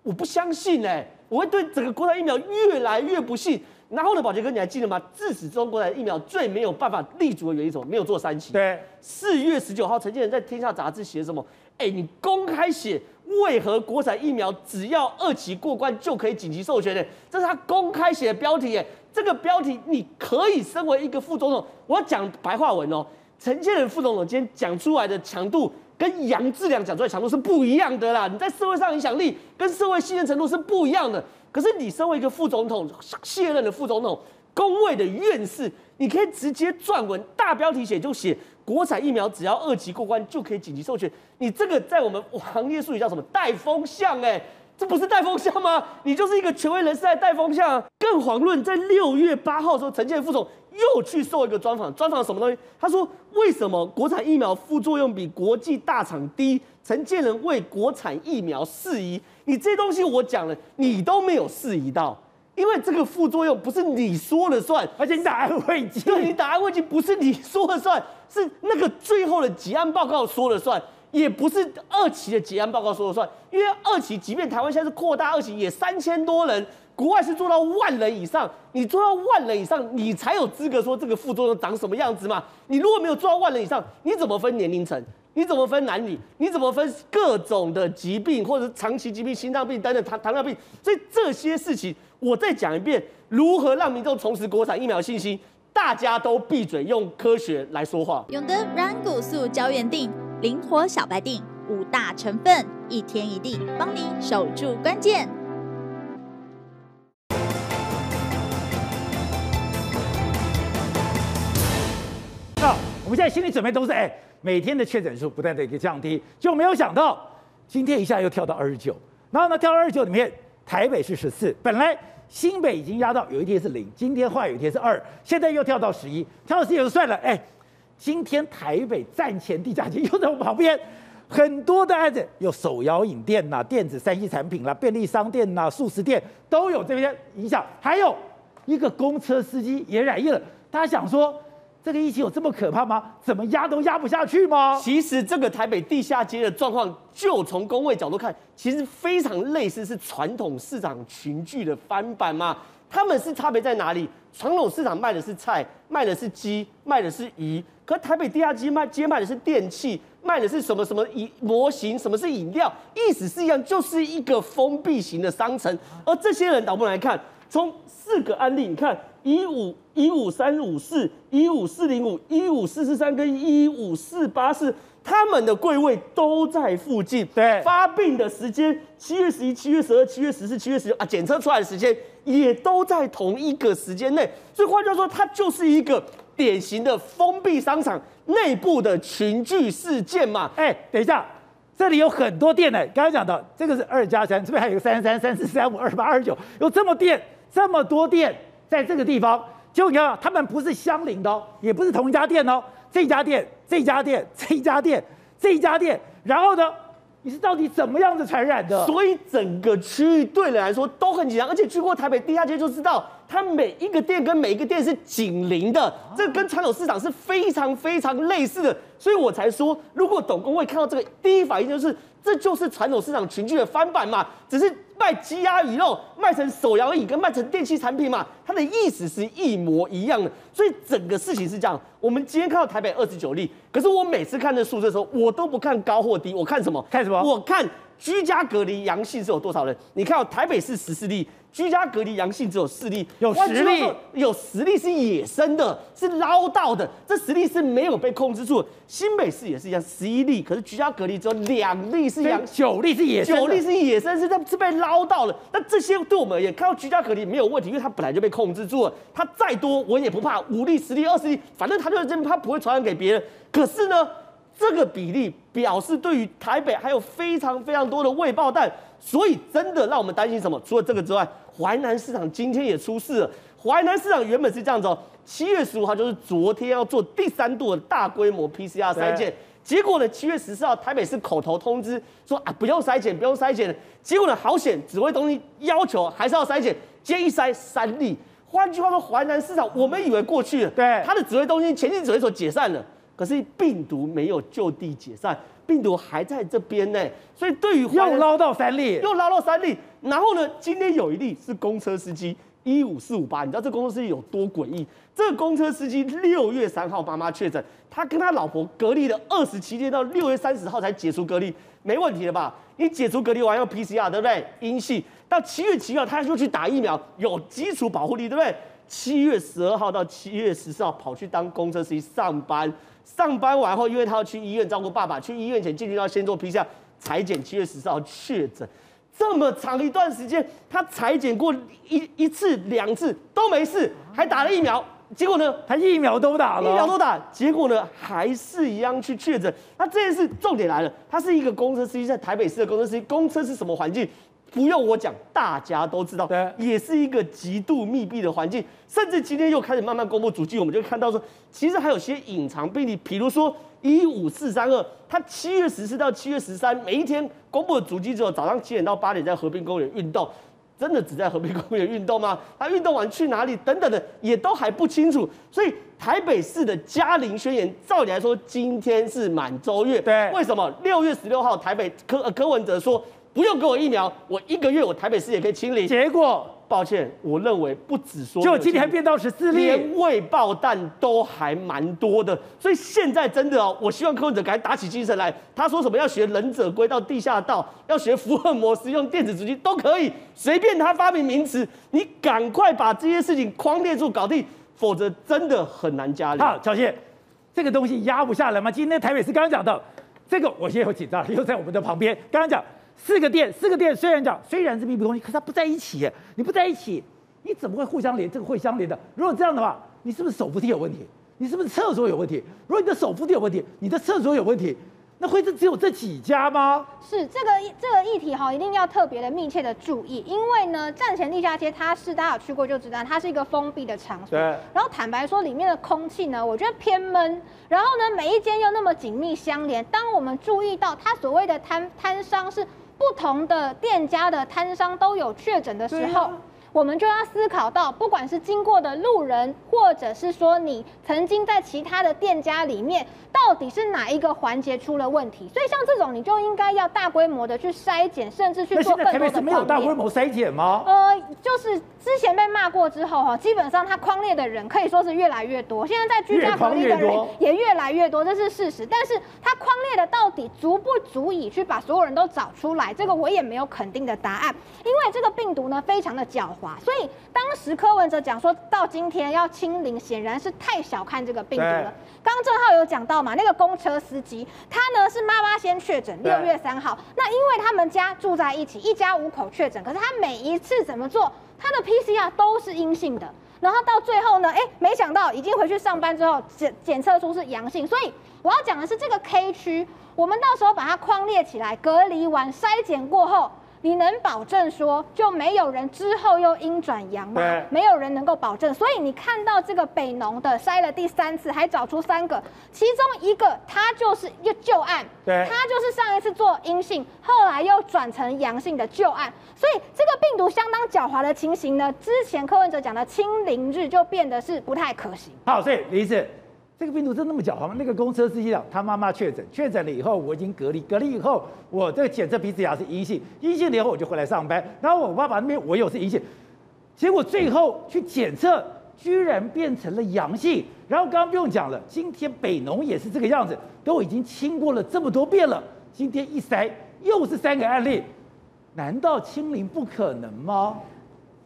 我不相信哎，我会对整个国产疫苗越来越不信。然后呢，宝杰哥，你还记得吗？自始至终国产疫苗最没有办法立足的原因是什么？没有做三期。对，四月十九号，陈建仁在《天下杂志》写什么？哎，你公开写为何国产疫苗只要二期过关就可以紧急授权呢？这是他公开写的标题哎，这个标题你可以身为一个副总统，我要讲白话文哦。陈建仁副总统今天讲出来的强度，跟杨志良讲出来强度是不一样的啦。你在社会上影响力跟社会信任程度是不一样的。可是你身为一个副总统，卸任的副总统，公卫的院士，你可以直接撰文，大标题写就写国产疫苗只要二级过关就可以紧急授权。你这个在我们行业术语叫什么？带风向哎、欸，这不是带风向吗？你就是一个权威人士在带风向。更遑论在六月八号的时候，陈建副总。又去受一个专访，专访什么东西？他说：“为什么国产疫苗副作用比国际大厂低？”陈建仁为国产疫苗释疑，你这东西我讲了，你都没有释疑到，因为这个副作用不是你说了算，而且你打安慰剂，对，你打安慰剂不是你说了算，是那个最后的结案报告说了算，也不是二期的结案报告说了算，因为二期即便台湾现在是扩大二期，也三千多人。国外是做到万人以上，你做到万人以上，你才有资格说这个副作用长什么样子嘛？你如果没有做到万人以上，你怎么分年龄层？你怎么分男女？你怎么分各种的疾病或者长期疾病、心脏病等等糖糖尿病？所以这些事情，我再讲一遍，如何让民众重拾国产疫苗信心？大家都闭嘴，用科学来说话。永德软骨素胶原定，灵活小白定，五大成分，一天一定，帮你守住关键。那我们现在心理准备都是，哎，每天的确诊数不断的一个降低，就没有想到今天一下又跳到二十九，然后呢，跳到二十九里面，台北是十四，本来。新北已经压到有一天是零，今天话有一天是二，现在又跳到十一，跳到十一就算了。哎，今天台北站前地价机又在我旁边，很多的案子有手摇饮店呐、电子三 C 产品啦、便利商店呐、速食店都有这边影响，还有一个公车司机也染疫了。他想说，这个疫情有这么可怕吗？怎么压都压不下去吗？其实这个台北地下街的状况，就从公卫角度看，其实非常类似是传统市场群聚的翻版嘛。他们是差别在哪里？传统市场卖的是菜，卖的是鸡，卖的是鱼，可台北地下街卖街卖的是电器，卖的是什么什么饮模型，什么是饮料，意思是一样，就是一个封闭型的商城。而这些人，导播来看，从四个案例，你看。一五一五三五四一五四零五一五四四三跟一五四八四，他们的柜位都在附近。对，发病的时间七月十一、七月十二、七月十四、七月十六啊，检测出来的时间也都在同一个时间内。所以换句话说，它就是一个典型的封闭商场内部的群聚事件嘛。哎，等一下，这里有很多店呢。刚刚讲到这个是二加三，这边还有个三三三四三五二八二九，有这么店这么多店。在这个地方，就你看，他们不是相邻的哦，也不是同一家店哦。这家店、这家店、这家店、这家店，然后呢，你是到底怎么样子传染的？所以整个区域对人来说都很紧张，而且去过台北地下街就知道，它每一个店跟每一个店是紧邻的，这跟传统市场是非常非常类似的。所以我才说，如果董工会看到这个，第一反应就是。这就是传统市场群聚的翻版嘛，只是卖鸡鸭鱼肉卖成手摇椅跟卖成电器产品嘛，它的意思是一模一样的。所以整个事情是这样。我们今天看到台北二十九例，可是我每次看这数字的时候，我都不看高或低，我看什么？看什么？我看居家隔离阳性是有多少人？你看到台北市十四例。居家隔离阳性只有四例，有十例，有十例是野生的，是捞到的，这十例是没有被控制住。新北市也是一样，十一例，可是居家隔离只有两例是阳，九例是野生，九例是野生，是在是被捞到了。那这些对我们而言，看到居家隔离没有问题，因为它本来就被控制住了，它再多我也不怕，五例、十例、二十例，反正它就是这边，它不会传染给别人。可是呢，这个比例表示对于台北还有非常非常多的未爆弹，所以真的让我们担心什么？除了这个之外。淮南市场今天也出事了。淮南市场原本是这样子哦，七月十五号就是昨天要做第三度的大规模 PCR 筛检，结果呢，七月十四号台北市口头通知说啊，不用筛检，不用筛检。结果呢，好险，指挥中心要求还是要筛检，今天一筛三例。换句话说，淮南市场我们以为过去了，对，他的指挥中心前进指挥所解散了，可是病毒没有就地解散。病毒还在这边呢，所以对于又捞到三例，又捞到三例，然后呢，今天有一例是公车司机一五四五八，你知道这公车司机有多诡异？这个公车司机六月三号妈妈确诊，他跟他老婆隔离了二十七天，到六月三十号才解除隔离，没问题了吧？你解除隔离完要 PCR 对不对？阴性，到七月七号他就去打疫苗，有基础保护力对不对？七月十二号到七月十四号跑去当公车司机上班。上班完后，因为他要去医院照顾爸爸，去医院前进去要先做 PCR 裁剪，七月十四号确诊。这么长一段时间，他裁剪过一一次两次都没事，还打了疫苗，结果呢，他疫苗都打了，疫苗都打，结果呢，还是一样去确诊。那这件事重点来了，他是一个公车司机，在台北市的公车司机，公车是什么环境？不用我讲，大家都知道，对，也是一个极度密闭的环境。甚至今天又开始慢慢公布足迹，我们就看到说，其实还有些隐藏病例，比如说一五四三二，他七月十四到七月十三，每一天公布的足迹之后，早上七点到八点在和平公园运动，真的只在和平公园运动吗？他运动完去哪里？等等的，也都还不清楚。所以台北市的嘉陵宣言，照理来说，今天是满周月。对，为什么？六月十六号，台北柯柯文哲说。不用给我疫苗，我一个月我台北市也可以清零。结果，抱歉，我认为不止说，就今天还变到十四例，连未爆弹都还蛮多的。所以现在真的哦，我希望柯文哲赶快打起精神来。他说什么要学忍者龟到地下道，要学福尔摩斯用电子纸巾都可以，随便他发明名词，你赶快把这些事情框列住搞定，否则真的很难加力。好，小谢，这个东西压不下来吗？今天台北市刚刚讲到。这个我现在有紧张，又在我们的旁边。刚刚讲四个店，四个店虽然讲虽然是密闭空间，可是它不在一起。你不在一起，你怎么会互相连？这个会相连的。如果这样的话，你是不是手扶梯有问题？你是不是厕所有问题？如果你的手扶梯有问题，你的厕所有问题。那会是只有这几家吗？是这个这个议题哈，一定要特别的密切的注意，因为呢，站前地下街它是大家有去过就知道，它是一个封闭的场所。对。然后坦白说，里面的空气呢，我觉得偏闷。然后呢，每一间又那么紧密相连。当我们注意到它所谓的摊摊商是不同的店家的摊商都有确诊的时候。我们就要思考到，不管是经过的路人，或者是说你曾经在其他的店家里面，到底是哪一个环节出了问题？所以像这种，你就应该要大规模的去筛检，甚至去做更多的。那现在台北市没有大规模筛检吗？呃，就是之前被骂过之后哈，基本上他匡列的人可以说是越来越多。现在在居家隔离的人也越来越多，这是事实。但是他匡列的到底足不足以去把所有人都找出来？这个我也没有肯定的答案，因为这个病毒呢非常的狡猾。所以当时柯文哲讲说到今天要清零，显然是太小看这个病毒了。刚正浩有讲到嘛，那个公车司机他呢是妈妈先确诊，六月三号。那因为他们家住在一起，一家五口确诊，可是他每一次怎么做，他的 PCR 都是阴性的。然后到最后呢，哎，没想到已经回去上班之后检检测出是阳性。所以我要讲的是这个 K 区，我们到时候把它框列起来，隔离完筛检过后。你能保证说就没有人之后又阴转阳吗？对，没有人能够保证。所以你看到这个北农的筛了第三次，还找出三个，其中一个他就是一个旧案，对，他就是上一次做阴性，后来又转成阳性的旧案。所以这个病毒相当狡猾的情形呢，之前柯文哲讲的清零日就变得是不太可行。好，所以李医师。这个病毒真那么狡猾吗？那个公车司机讲，他妈妈确诊，确诊了以后我已经隔离，隔离以后我这个检测鼻子牙是阴性，阴性了以后我就回来上班，然后我爸爸那边我又是阴性，结果最后去检测居然变成了阳性，然后刚刚不用讲了，今天北农也是这个样子，都已经清过了这么多遍了，今天一筛又是三个案例，难道清零不可能吗？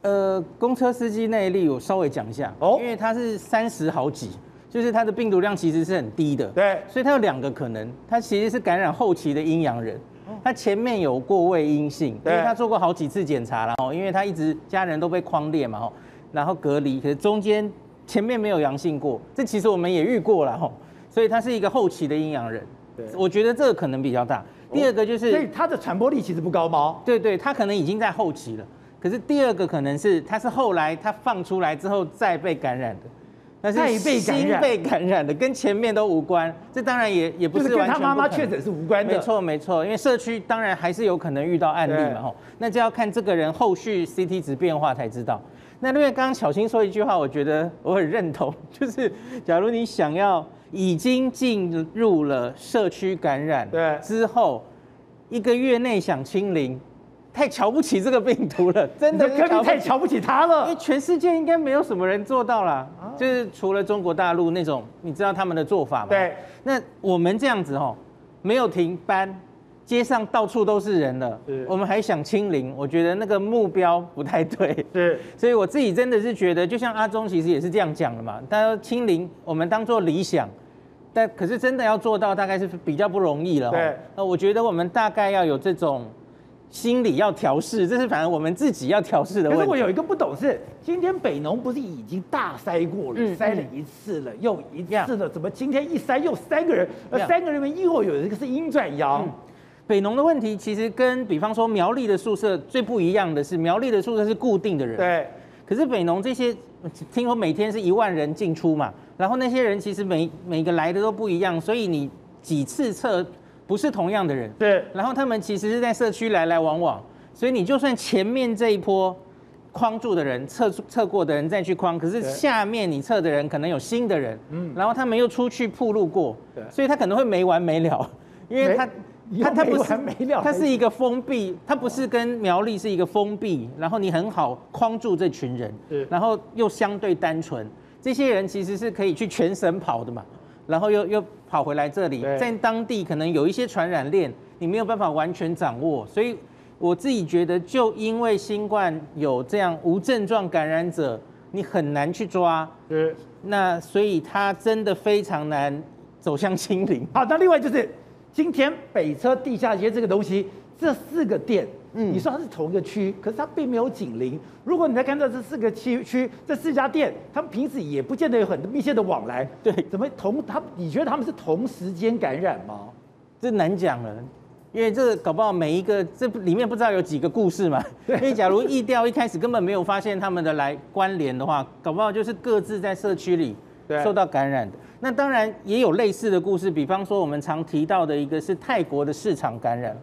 呃，公车司机那一例我稍微讲一下哦，因为他是三十好几。就是它的病毒量其实是很低的，对，所以它有两个可能，它其实是感染后期的阴阳人，他前面有过未阴性，因为他做过好几次检查了哦，因为他一直家人都被框列嘛，然后隔离，可是中间前面没有阳性过，这其实我们也遇过了哈，所以他是一个后期的阴阳人，对，我觉得这个可能比较大。第二个就是，所以他的传播力其实不高吗？对对，他可能已经在后期了，可是第二个可能是他是后来他放出来之后再被感染的。那是新被感染的，跟前面都无关。这当然也也不是完全。跟他妈妈确诊是无关的。没错没错，因为社区当然还是有可能遇到案例嘛吼。那就要看这个人后续 CT 值变化才知道。那因为刚刚巧芯说一句话，我觉得我很认同，就是假如你想要已经进入了社区感染，对之后一个月内想清零。太瞧不起这个病毒了，真的太瞧不起他了。因为全世界应该没有什么人做到了，就是除了中国大陆那种，你知道他们的做法吗？对。那我们这样子哦，没有停班，街上到处都是人了，我们还想清零，我觉得那个目标不太对。是。所以我自己真的是觉得，就像阿忠其实也是这样讲的嘛，他说清零我们当做理想，但可是真的要做到，大概是比较不容易了。对。那我觉得我们大概要有这种。心理要调试，这是反正我们自己要调试的问题。可是我有一个不懂是，今天北农不是已经大筛过了，嗯、筛了一次了，又一次了，怎么今天一筛又三个人？呃，三个人里面又有一个是阴转阳。北农的问题其实跟比方说苗栗的宿舍最不一样的是，苗栗的宿舍是固定的人，对。可是北农这些，听说每天是一万人进出嘛，然后那些人其实每每个来的都不一样，所以你几次测。不是同样的人，对。然后他们其实是在社区来来往往，所以你就算前面这一波框住的人测测过的人再去框，可是下面你测的人可能有新的人，嗯，然后他们又出去曝露过，对，所以他可能会没完没了，因为他它它不没完没了。是，它是一个封闭，它不是跟苗栗是一个封闭，然后你很好框住这群人，然后又相对单纯，这些人其实是可以去全省跑的嘛，然后又又跑回来这里，在当地可能有一些传染链，你没有办法完全掌握，所以我自己觉得，就因为新冠有这样无症状感染者，你很难去抓，那所以它真的非常难走向清零。好，那另外就是。今天北车地下街这个东西，这四个店，嗯，你说它是同一个区，可是它并没有紧邻。如果你在看到这四个区区这四家店，他们平时也不见得有很密切的往来，对，怎么同他？你觉得他们是同时间感染吗？这难讲了，因为这搞不好每一个这里面不知道有几个故事嘛。对，因为假如疫调一开始根本没有发现他们的来关联的话，搞不好就是各自在社区里受到感染的。那当然也有类似的故事，比方说我们常提到的一个是泰国的市场感染，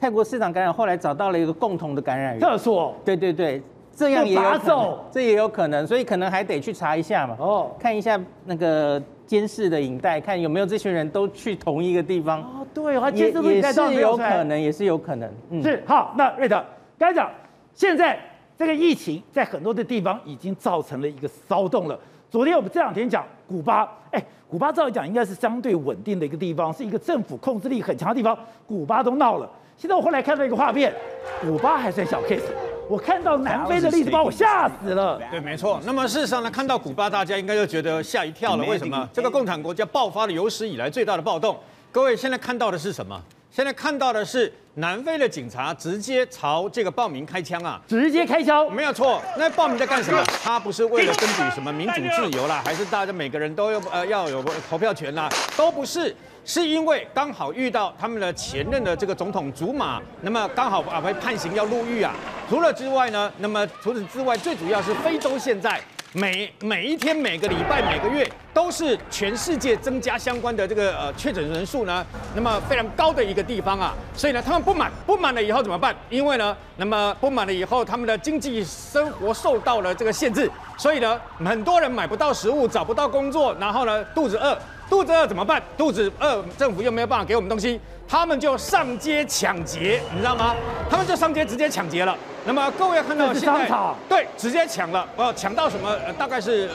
泰国市场感染后来找到了一个共同的感染源，厕所，对对对，这样也有可能，这也有可能，所以可能还得去查一下嘛，哦，看一下那个监视的影带，看有没有这群人都去同一个地方，哦，对，他监视的影带也是有可能，也是有可能，嗯，是好，那瑞德刚才讲，现在这个疫情在很多的地方已经造成了一个骚动了。昨天我们这两天讲古巴，哎，古巴照理讲应该是相对稳定的一个地方，是一个政府控制力很强的地方，古巴都闹了。现在我后来看到一个画面，古巴还算小 case，我看到南非的例子把我吓死了。对，没错。那么事实上呢，看到古巴，大家应该就觉得吓一跳了。为什么？这个共产国家爆发了有史以来最大的暴动。各位现在看到的是什么？现在看到的是南非的警察直接朝这个暴民开枪啊！直接开枪，没有错。那暴民在干什么？他不是为了争取什么民主自由啦，还是大家每个人都要呃要有投票权啦？都不是，是因为刚好遇到他们的前任的这个总统祖马，那么刚好啊被判刑要入狱啊。除了之外呢，那么除此之外，最主要是非洲现在。每每一天、每个礼拜、每个月，都是全世界增加相关的这个呃确诊人数呢，那么非常高的一个地方啊，所以呢，他们不满，不满了以后怎么办？因为呢，那么不满了以后，他们的经济生活受到了这个限制，所以呢，很多人买不到食物，找不到工作，然后呢，肚子饿，肚子饿怎么办？肚子饿，政府又没有办法给我们东西，他们就上街抢劫，你知道吗？他们就上街直接抢劫了。那么各位看到现在，对，直接抢了，呃，抢到什么？呃，大概是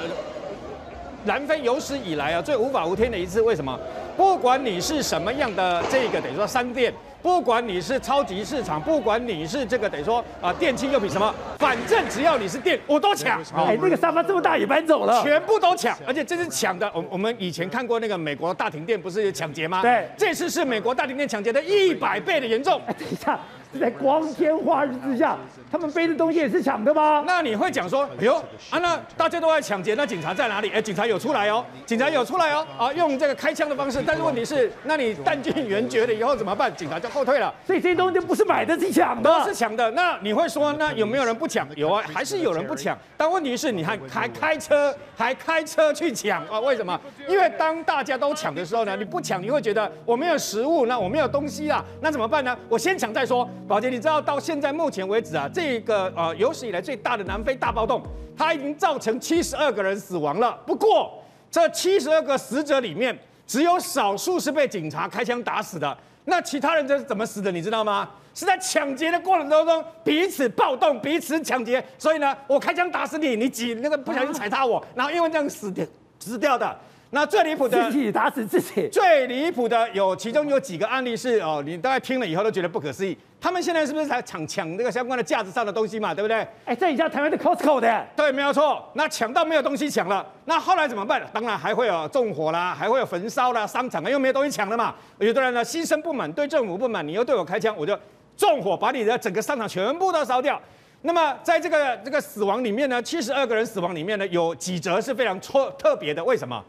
南非有史以来啊最无法无天的一次。为什么？不管你是什么样的这个等于说商店，不管你是超级市场，不管你是这个等于说啊电器用品什么，反正只要你是电，我都抢。哎，那个沙发这么大也搬走了，全部都抢，而且这是抢的。我我们以前看过那个美国大停电，不是抢劫吗？对，这次是美国大停电抢劫的一百倍的严重。哎，等一下。在光天化日之下，他们背的东西也是抢的吗？那你会讲说，哎呦啊，那大家都在抢劫，那警察在哪里？哎，警察有出来哦，警察有出来哦，啊，用这个开枪的方式。但是问题是，那你弹尽援绝了以后怎么办？警察就后退了。所以这些东西就不是买的，是抢的。都是抢的。那你会说，那有没有人不抢？有啊，还是有人不抢。但问题是，你还还开车，还开车去抢啊？为什么？因为当大家都抢的时候呢，你不抢，你会觉得我没有食物，那我没有东西啊，那怎么办呢？我先抢再说。宝杰，你知道到现在目前为止啊，这个呃有史以来最大的南非大暴动，它已经造成七十二个人死亡了。不过这七十二个死者里面，只有少数是被警察开枪打死的。那其他人这是怎么死的？你知道吗？是在抢劫的过程当中彼此暴动，彼此抢劫。所以呢，我开枪打死你，你挤那个不小心踩踏我，然后因为这样死掉死掉的。那最离谱的，自己打死自己。最离谱的有，其中有几个案例是哦，你大概听了以后都觉得不可思议。他们现在是不是在抢抢那个相关的架子上的东西嘛？对不对？哎，这一家台湾的 Costco 的，对，没有错。那抢到没有东西抢了，那后来怎么办？当然还会有纵火啦，还会有焚烧啦，商场啊又没有东西抢了嘛。有的人呢，心生不满，对政府不满，你又对我开枪，我就纵火把你的整个商场全部都烧掉。那么在这个这个死亡里面呢，七十二个人死亡里面呢，有几则是非常错特别的，为什么？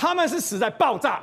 他们是死在爆炸，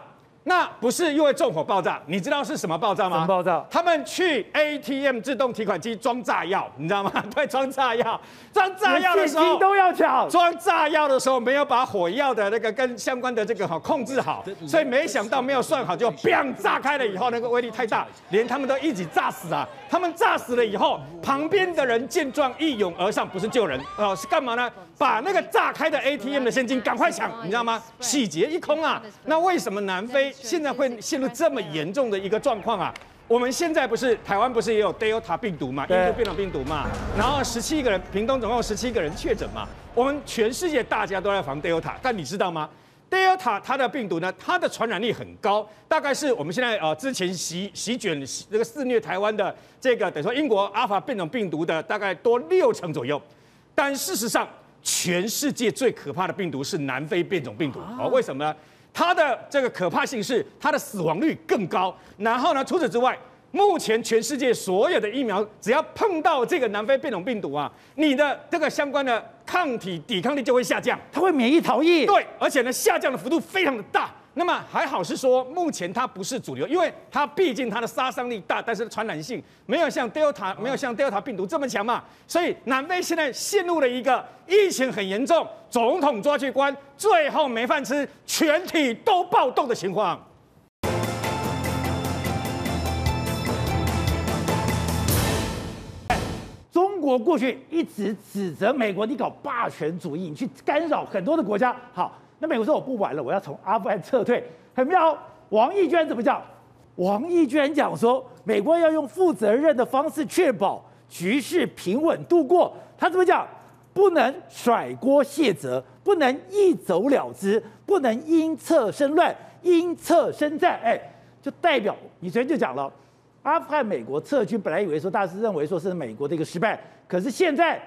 那不是因为纵火爆炸，你知道是什么爆炸吗？什么爆炸？他们去 ATM 自动提款机装炸药，你知道吗？对，装炸药，装炸药的时候都要抢。装炸药的时候没有把火药的那个跟相关的这个哈控制好，所以没想到没有算好就砰炸开了以后，那个威力太大，连他们都一起炸死啊！他们炸死了以后，旁边的人见状一拥而上，不是救人哦，是干嘛呢？把那个炸开的 ATM 的现金赶快抢，你知道吗？洗劫一空啊！那为什么南非现在会陷入这么严重的一个状况啊？我们现在不是台湾不是也有 Delta 病毒嘛，印度变种病毒嘛，然后十七个人，屏东总共十七个人确诊嘛。我们全世界大家都在防 Delta，但你知道吗？Delta 它的病毒呢，它的传染力很高，大概是我们现在呃之前席席卷这个肆虐台湾的这个等于说英国阿尔法变种病毒的大概多六成左右。但事实上，全世界最可怕的病毒是南非变种病毒哦，为什么呢？它的这个可怕性是它的死亡率更高，然后呢，除此之外，目前全世界所有的疫苗，只要碰到这个南非变种病毒啊，你的这个相关的抗体抵抗力就会下降，它会免疫逃逸。对，而且呢，下降的幅度非常的大。那么还好是说，目前它不是主流，因为它毕竟它的杀伤力大，但是传染性没有像 Delta 没有像 Delta 病毒这么强嘛。所以南非现在陷入了一个疫情很严重，总统抓去关，最后没饭吃，全体都暴动的情况。中国过去一直指责美国，你搞霸权主义，你去干扰很多的国家。好。那美国说我不玩了，我要从阿富汗撤退，很妙。王毅居然怎么讲？王毅居然讲说，美国要用负责任的方式确保局势平稳度过。他怎么讲？不能甩锅卸责，不能一走了之，不能因策生乱，因策生战。哎，就代表你昨天就讲了，阿富汗美国撤军，本来以为说大家是认为说是美国的一个失败，可是现在。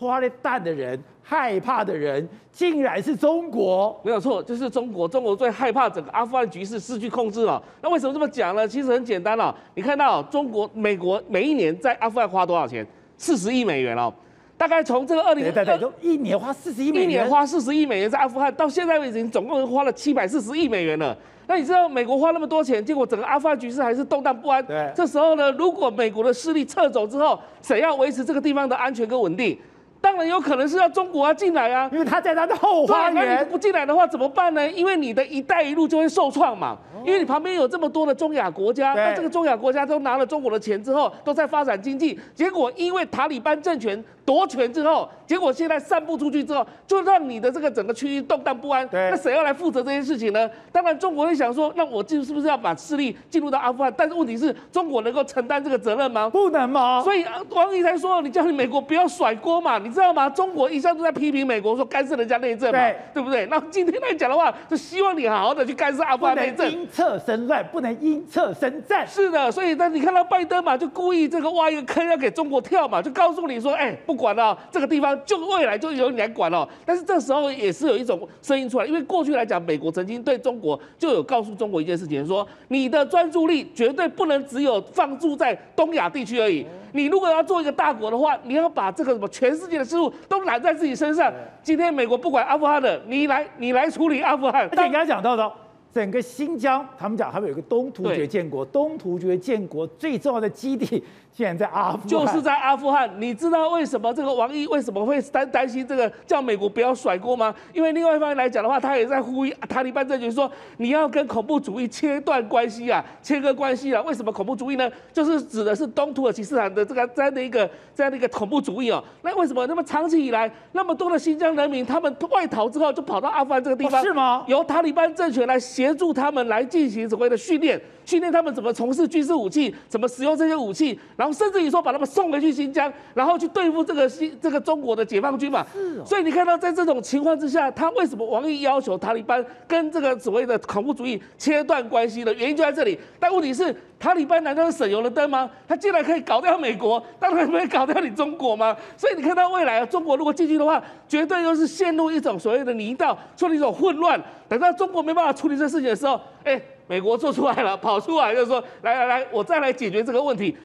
花了蛋的人，害怕的人，竟然是中国。没有错，就是中国。中国最害怕整个阿富汗局势失去控制了。那为什么这么讲呢？其实很简单了。你看到中国、美国每一年在阿富汗花多少钱？四十亿美元哦。大概从这个二零对对对，一年花四十亿美元，一年花四十亿美元在阿富汗，到现在为止，总共花了七百四十亿美元了。那你知道美国花那么多钱，结果整个阿富汗局势还是动荡不安。对，这时候呢，如果美国的势力撤走之后，谁要维持这个地方的安全跟稳定？当然有可能是要中国要进来啊，因为他在他的后花园。那你不进来的话怎么办呢？因为你的一带一路就会受创嘛，因为你旁边有这么多的中亚国家，那这个中亚国家都拿了中国的钱之后，都在发展经济，结果因为塔利班政权夺权之后，结果现在散布出去之后，就让你的这个整个区域动荡不安。那谁要来负责这些事情呢？当然中国会想说，那我进是不是要把势力进入到阿富汗？但是问题是中国能够承担这个责任吗？不能吗？所以王毅才说，你叫你美国不要甩锅嘛，你知道吗？中国。一向都在批评美国说干涉人家内政嘛，对，对不对？那今天来讲的话，就希望你好好的去干涉阿富汗内政，因策生乱，不能因策生战。是的，所以那你看到拜登嘛，就故意这个挖一个坑要给中国跳嘛，就告诉你说，哎，不管了，这个地方就未来就由你来管了。但是这时候也是有一种声音出来，因为过去来讲，美国曾经对中国就有告诉中国一件事情，说你的专注力绝对不能只有放驻在东亚地区而已。你如果要做一个大国的话，你要把这个什么全世界的事务都揽在自己身上。今天美国不管阿富汗的，你来你来处理阿富汗。而且你刚才讲到的，整个新疆，他们讲他们有一个东突厥建国，东突厥建国最重要的基地。现在在阿富汗，就是在阿富汗。你知道为什么这个王毅为什么会担担心这个叫美国不要甩锅吗？因为另外一方面来讲的话，他也在呼吁塔利班政权说，你要跟恐怖主义切断关系啊，切割关系啊。为什么恐怖主义呢？就是指的是东土耳其斯坦的这个这样的一个这样的一个恐怖主义哦。那为什么那么长期以来那么多的新疆人民他们外逃之后就跑到阿富汗这个地方？是吗？由塔利班政权来协助他们来进行所谓的训练，训练他们怎么从事军事武器，怎么使用这些武器，然后甚至于说把他们。送回去新疆，然后去对付这个新这个中国的解放军嘛。是哦。所以你看到在这种情况之下，他为什么王毅要求塔利班跟这个所谓的恐怖主义切断关系的原因就在这里。但问题是，塔利班难道是省油的灯吗？他竟然可以搞掉美国，当然没搞掉你中国吗？所以你看到未来啊，中国如果进去的话，绝对又是陷入一种所谓的泥道，出了一种混乱。等到中国没办法处理这事情的时候，哎，美国做出来了，跑出来就是说，来来来，我再来解决这个问题。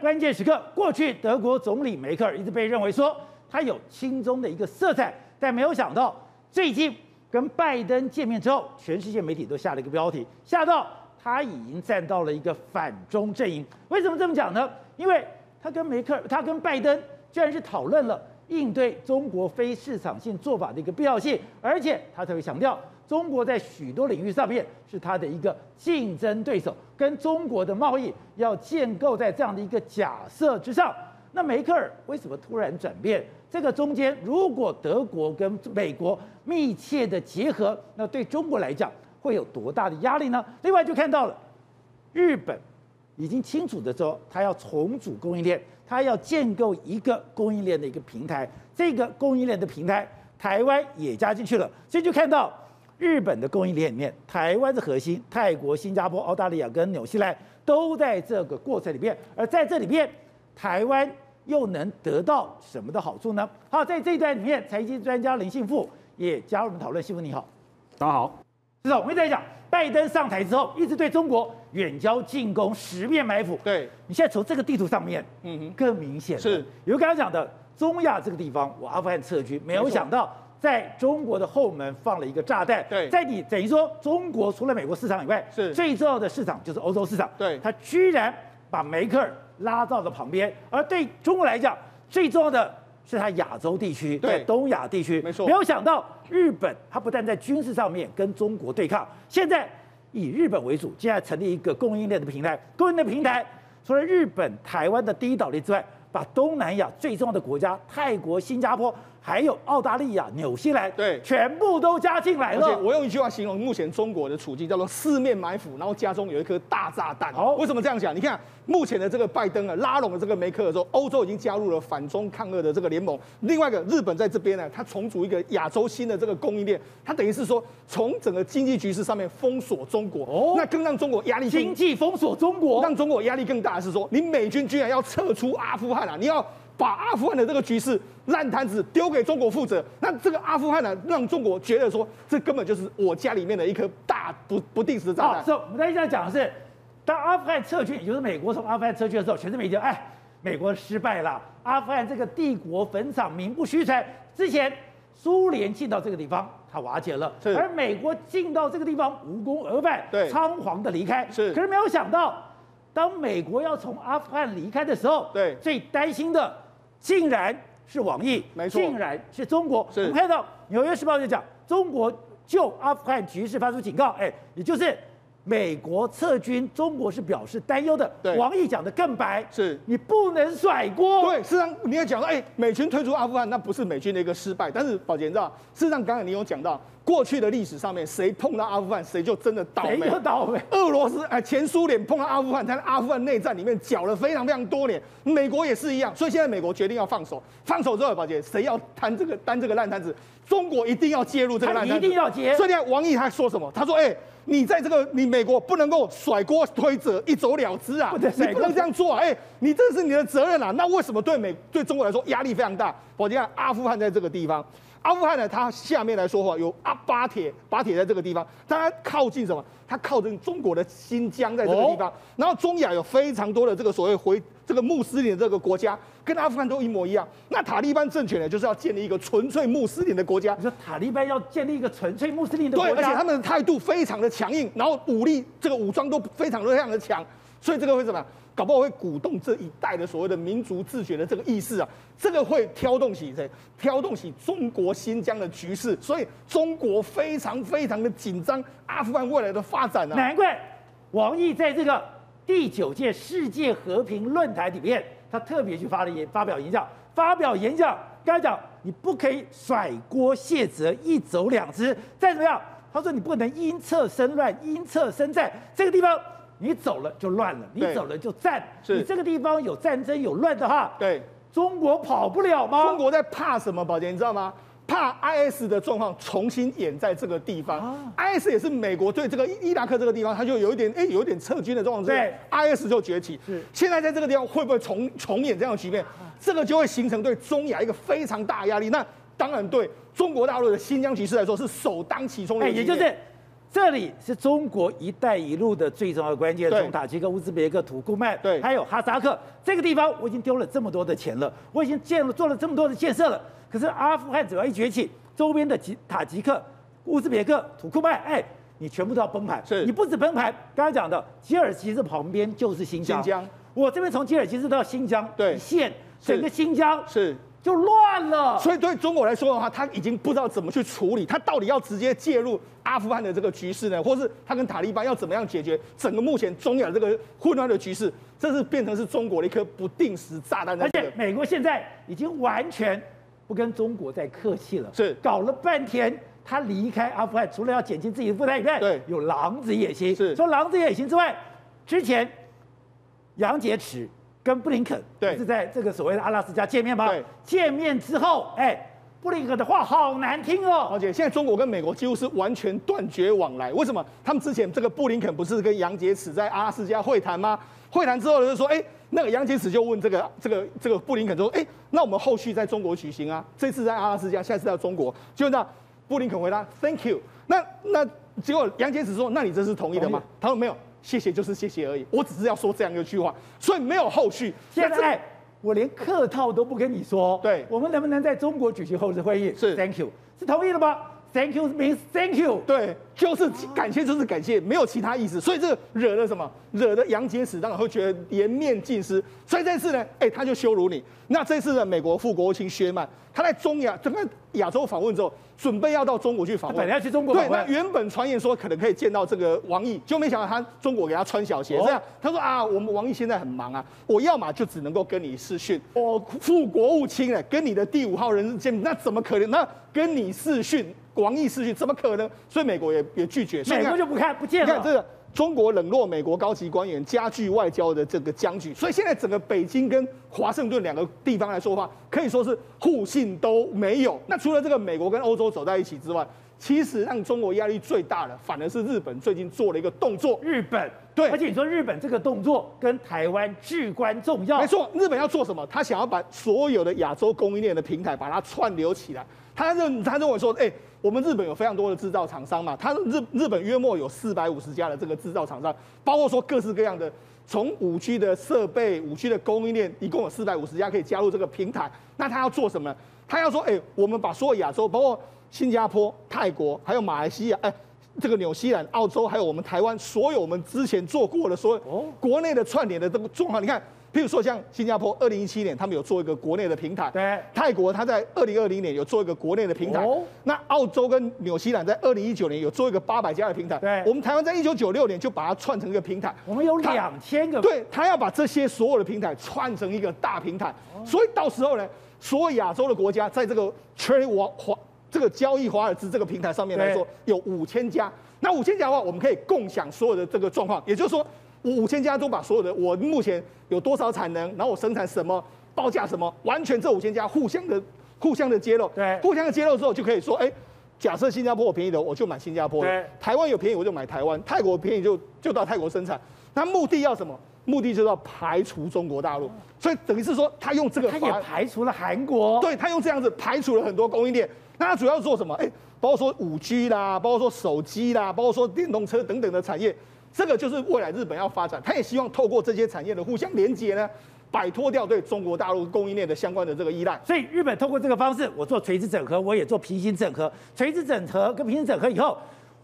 关键时刻，过去德国总理梅克尔一直被认为说他有亲中的一个色彩，但没有想到最近跟拜登见面之后，全世界媒体都下了一个标题，吓到他已经站到了一个反中阵营。为什么这么讲呢？因为他跟梅克尔，他跟拜登居然是讨论了应对中国非市场性做法的一个必要性，而且他特别强调。中国在许多领域上面是他的一个竞争对手，跟中国的贸易要建构在这样的一个假设之上。那梅克尔为什么突然转变？这个中间，如果德国跟美国密切的结合，那对中国来讲会有多大的压力呢？另外就看到了日本已经清楚的说，他要重组供应链，他要建构一个供应链的一个平台。这个供应链的平台，台湾也加进去了，所以就看到日本的供应链里面，台湾的核心，泰国、新加坡、澳大利亚跟纽西兰都在这个过程里面，而在这里面，台湾。又能得到什么的好处呢？好，在这一段里面，财经专家林信富也加入我们讨论。信富你好，大家好。是的，我们在讲拜登上台之后，一直对中国远交近攻，十面埋伏。对，你现在从这个地图上面，嗯哼，更明显。是，有刚刚讲的中亚这个地方，我阿富汗撤军，没有想到在中国的后门放了一个炸弹。对，在你等于说中国除了美国市场以外，是最重要的市场就是欧洲市场。对，他居然把梅克尔。拉到了旁边，而对中国来讲，最重要的是它亚洲地区，对在东亚地区，没错。没有想到日本，它不但在军事上面跟中国对抗，现在以日本为主，现在成立一个供应链的平台。供应链的平台，除了日本、台湾的第一岛链之外，把东南亚最重要的国家泰国、新加坡。还有澳大利亚、纽西兰，对，全部都加进来了。而且我用一句话形容目前中国的处境，叫做四面埋伏，然后家中有一颗大炸弹。好，为什么这样讲？你看目前的这个拜登啊，拉拢了这个梅克尔之后，欧洲已经加入了反中抗俄的这个联盟。另外一个日本在这边呢，它重组一个亚洲新的这个供应链，它等于是说从整个经济局势上面封锁中国。哦，那更让中国压力经济封锁中国，让中国压力更大的是说，你美军居然要撤出阿富汗啊，你要。把阿富汗的这个局势烂摊子丢给中国负责，那这个阿富汗呢，让中国觉得说，这根本就是我家里面的一颗大不不定时炸弹。是，我们在现在讲的是，当阿富汗撤军，也就是美国从阿富汗撤军的时候，全世界媒体哎，美国失败了，阿富汗这个帝国坟场名不虚传。之前苏联进到这个地方，它瓦解了，而美国进到这个地方无功而返，对，仓皇的离开。是，可是没有想到，当美国要从阿富汗离开的时候，对，最担心的。竟然是网易，没错，竟然是中国。我们看到《纽约时报》就讲，中国就阿富汗局势发出警告，哎，也就是美国撤军，中国是表示担忧的。对，王毅讲的更白，是你不能甩锅。对，事实上你要讲说，哎，美军退出阿富汗，那不是美军的一个失败，但是宝杰你知道，事实上刚才你有讲到。过去的历史上面，谁碰到阿富汗，谁就真的倒霉。谁就倒霉。俄罗斯哎，前苏联碰到阿富汗，在阿富汗内战里面搅了非常非常多年。美国也是一样，所以现在美国决定要放手。放手之后，宝杰，谁要摊这个担这个烂摊子？中国一定要介入这个烂摊子。一定要接。所以你看王毅他说什么？他说：“哎，你在这个你美国不能够甩锅推责，一走了之啊！你不能这样做啊！哎，你这是你的责任啊！那为什么对美对中国来说压力非常大？我你看阿富汗在这个地方。”阿富汗呢，它下面来说话有阿巴铁，巴铁在这个地方，它靠近什么？它靠近中国的新疆，在这个地方。然后中亚有非常多的这个所谓回这个穆斯林的这个国家，跟阿富汗都一模一样。那塔利班政权呢，就是要建立一个纯粹穆斯林的国家。你说塔利班要建立一个纯粹穆斯林的国家？对，而且他们的态度非常的强硬，然后武力这个武装都非常非常的强，所以这个会怎么样？搞不好会鼓动这一代的所谓的民族自觉的这个意识啊，这个会挑动起谁？挑动起中国新疆的局势，所以中国非常非常的紧张阿富汗未来的发展啊。难怪王毅在这个第九届世界和平论坛里面，他特别去发了言发表演讲，发表演讲，刚才讲你不可以甩锅卸责，一走两之，再怎么样，他说你不能因策生乱，因策生战，这个地方。你走了就乱了，你走了就战。你这个地方有战争有乱的话，对，中国跑不了吗？中国在怕什么？宝杰，你知道吗？怕 IS 的状况重新演在这个地方。啊、IS 也是美国对这个伊拉克这个地方，他就有一点哎，有一点撤军的状况。对，IS 就崛起。是，现在在这个地方会不会重重演这样的局面？这个就会形成对中亚一个非常大的压力。那当然对中国大陆的新疆局势来说是首当其冲的。哎，也就是。这里是中国“一带一路”的最重要的关键，从塔吉克、乌兹别克、土库曼，对，还有哈萨克这个地方，我已经丢了这么多的钱了，我已经建了做了这么多的建设了。可是阿富汗只要一崛起，周边的吉塔吉克、乌兹别克、土库曼，哎，你全部都要崩盘。是，你不止崩盘，刚刚讲的吉尔吉斯旁边就是新疆。新疆，我这边从吉尔吉斯到新疆，对，一线整个新疆是。是就乱乱了。所以对中国来说的话，他已经不知道怎么去处理，他到底要直接介入阿富汗的这个局势呢，或是他跟塔利班要怎么样解决整个目前中亚这个混乱的局势？这是变成是中国的一颗不定时炸弹。而且美国现在已经完全不跟中国再客气了，是搞了半天，他离开阿富汗，除了要减轻自己的负担以外，对，有狼子野心。是，除了狼子野心之外，之前杨洁篪跟布林肯对是在这个所谓的阿拉斯加见面吗？对，见面之后，哎。布林肯的话好难听哦，而且现在中国跟美国几乎是完全断绝往来。为什么？他们之前这个布林肯不是跟杨洁篪在阿拉斯加会谈吗？会谈之后就说，哎，那个杨洁篪就问这个这个这个布林肯说，哎，那我们后续在中国举行啊？这次在阿拉斯加，下次在中国，就那布林肯回答，Thank you 那。那那结果杨洁篪说，那你这是同意的吗？他说没有，谢谢就是谢谢而已，我只是要说这样一句话，所以没有后续。现在。我连客套都不跟你说，对，我们能不能在中国举行后日会议？是，Thank you，是同意了吗？Thank you means thank you，对，就是感谢就是感谢，没有其他意思。所以这个惹了什么？惹得杨洁篪当然会觉得颜面尽失。所以这次呢，哎，他就羞辱你。那这次呢，美国副国务卿薛曼，他在中亚整个亚洲访问之后，准备要到中国去访问，本来要去中国。对，那原本传言说可能可以见到这个王毅，就没想到他中国给他穿小鞋，这样他说啊，我们王毅现在很忙啊，我要么就只能够跟你视讯。我副国务卿呢，跟你的第五号人质见面，那怎么可能？那跟你视讯，王毅视讯，怎么可能？所以美国也也拒绝，所以美国就不看不见了。你看这个。中国冷落美国高级官员，加剧外交的这个僵局，所以现在整个北京跟华盛顿两个地方来说话，可以说是互信都没有。那除了这个美国跟欧洲走在一起之外，其实让中国压力最大的，反而是日本最近做了一个动作。日本对，而且你说日本这个动作跟台湾至关重要。没错，日本要做什么？他想要把所有的亚洲供应链的平台把它串流起来。他认他认为说，哎、欸。我们日本有非常多的制造厂商嘛，他日日本约莫有四百五十家的这个制造厂商，包括说各式各样的从五 G 的设备、五 G 的供应链，一共有四百五十家可以加入这个平台。那他要做什么？他要说，哎，我们把所有亚洲，包括新加坡、泰国，还有马来西亚，哎，这个纽西兰、澳洲，还有我们台湾，所有我们之前做过的所有国内的串联的这个状况，你看。譬如说，像新加坡，二零一七年他们有做一个国内的平台；对，泰国他在二零二零年有做一个国内的平台。哦，那澳洲跟纽西兰在二零一九年有做一个八百家的平台。对，我们台湾在一九九六年就把它串成一个平台。我们有两千个。对，他要把这些所有的平台串成一个大平台，哦，所以到时候呢，所有亚洲的国家在这个 Trade 华这个交易华尔兹这个平台上面来说，有五千家。那五千家的话，我们可以共享所有的这个状况，也就是说。我五千家都把所有的我目前有多少产能，然后我生产什么，报价什么，完全这五千家互相的互相的揭露，对，互相的揭露之后就可以说，哎，假设新加坡我便宜的，我就买新加坡的；对，台湾有便宜我就买台湾，泰国便宜就就到泰国生产。那目的要什么？目的就是要排除中国大陆，所以等于是说他用这个，他也排除了韩国，对，他用这样子排除了很多供应链。那他主要做什么？哎，包括说五 G 啦，包括说手机啦，包括说电动车等等的产业。这个就是未来日本要发展，他也希望透过这些产业的互相连接呢，摆脱掉对中国大陆供应链的相关的这个依赖。所以日本透过这个方式，我做垂直整合，我也做平行整合。垂直整合跟平行整合以后，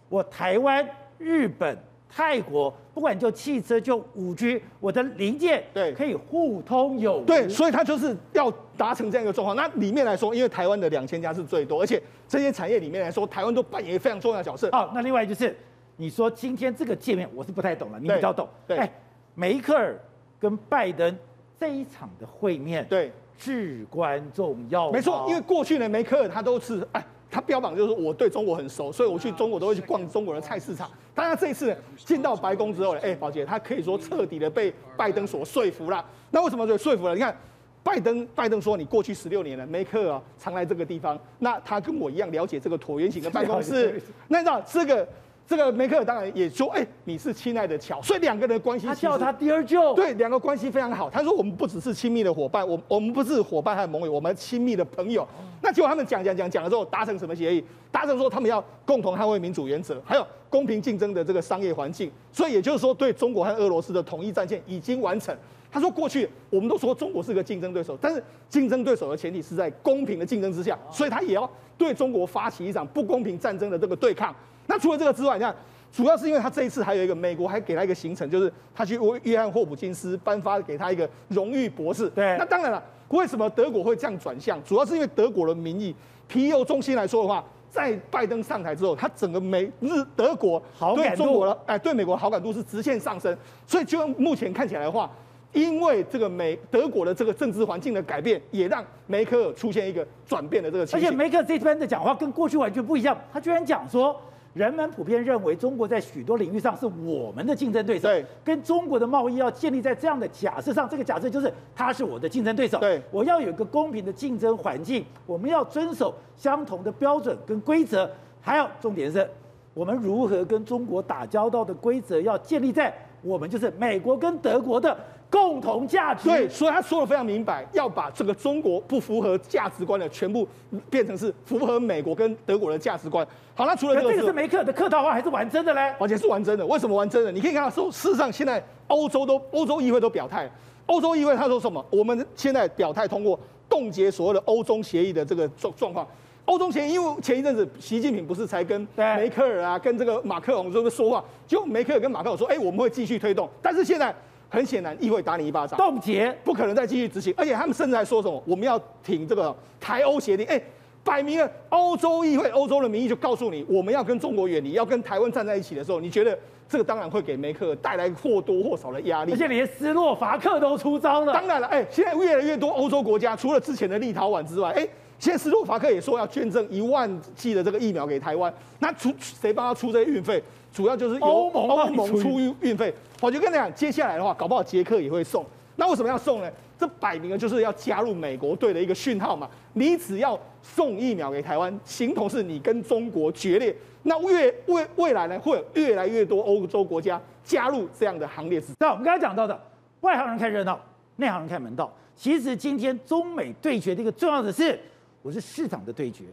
我台湾、日本、泰国，不管就汽车就五 G，我的零件对可以互通有无。对，所以它就是要达成这样一个状况。那里面来说，因为台湾的两千家是最多，而且这些产业里面来说，台湾都扮演非常重要的角色。好，那另外就是。你说今天这个界面我是不太懂了，你比较懂。对，哎，梅克尔跟拜登这一场的会面，对，至关重要。没错，因为过去呢，梅克尔他都是哎，他标榜就是我对中国很熟，所以我去中国都会去逛中国的菜市场。当然这一次呢，进到白宫之后呢，哎，宝姐他可以说彻底的被拜登所说服了。那为什么就说服了？你看，拜登拜登说，你过去十六年了，梅克尔常来这个地方，那他跟我一样了解这个椭圆形的办公室，那你知道这个。这个梅克尔当然也说，哎，你是亲爱的乔，所以两个人的关系，他叫他 Dear Joe，对，两个关系非常好。他说我们不只是亲密的伙伴，我我们不是伙伴和盟友，我们亲密的朋友。那结果他们讲讲讲讲了之后，达成什么协议？达成说他们要共同捍卫民主原则，还有公平竞争的这个商业环境。所以也就是说，对中国和俄罗斯的统一战线已经完成。他说过去我们都说中国是个竞争对手，但是竞争对手的前提是在公平的竞争之下，所以他也要对中国发起一场不公平战争的这个对抗。那除了这个之外，你看主要是因为他这一次还有一个美国还给他一个行程，就是他去约约翰霍普金斯颁发给他一个荣誉博士。对，那当然了，为什么德国会这样转向？主要是因为德国的民意，皮尤中心来说的话，在拜登上台之后，他整个美日德国对中国的哎对美国的好感度是直线上升，所以就目前看起来的话。因为这个美德国的这个政治环境的改变，也让梅克尔出现一个转变的这个情况。而且梅克尔这边的讲话跟过去完全不一样，他居然讲说，人们普遍认为中国在许多领域上是我们的竞争对手，对，跟中国的贸易要建立在这样的假设上，这个假设就是他是我的竞争对手，对，我要有一个公平的竞争环境，我们要遵守相同的标准跟规则，还有重点是，我们如何跟中国打交道的规则要建立在我们就是美国跟德国的。共同价值，对，所以他说的非常明白，要把这个中国不符合价值观的全部变成是符合美国跟德国的价值观。好，那除了这个，这个是梅克的客套话还是玩真的嘞？完全是玩真的。为什么玩真的？你可以看到说，事实上现在欧洲都欧洲议会都表态，欧洲议会他说什么？我们现在表态通过冻结所谓的欧中协议的这个状状况。欧中协议，因为前一阵子习近平不是才跟梅克尔啊，跟这个马克龙这个说话，就梅克尔跟马克龙说，哎，我们会继续推动，但是现在。很显然，议会打你一巴掌，冻结。不可能再继续执行，而且他们甚至还说什么，我们要挺这个台欧协定，哎，摆明了欧洲议会、欧洲的民意就告诉你，我们要跟中国远离，要跟台湾站在一起的时候，你觉得这个当然会给梅克尔带来或多或少的压力，而且连斯洛伐克都出招了。当然了，哎，现在越来越多欧洲国家，除了之前的立陶宛之外，哎，现在斯洛伐克也说要捐赠一万剂的这个疫苗给台湾，那出谁帮他出这些运费？主要就是欧盟欧盟出运运费，我就跟你讲，接下来的话，搞不好捷克也会送。那为什么要送呢？这摆明了就是要加入美国队的一个讯号嘛。你只要送疫苗给台湾，形同是你跟中国决裂。那越未未来呢，会有越来越多欧洲国家加入这样的行列。那我们刚才讲到的，外行人看热闹，内行人看门道。其实今天中美对决的一个重要的是，我是市场的对决，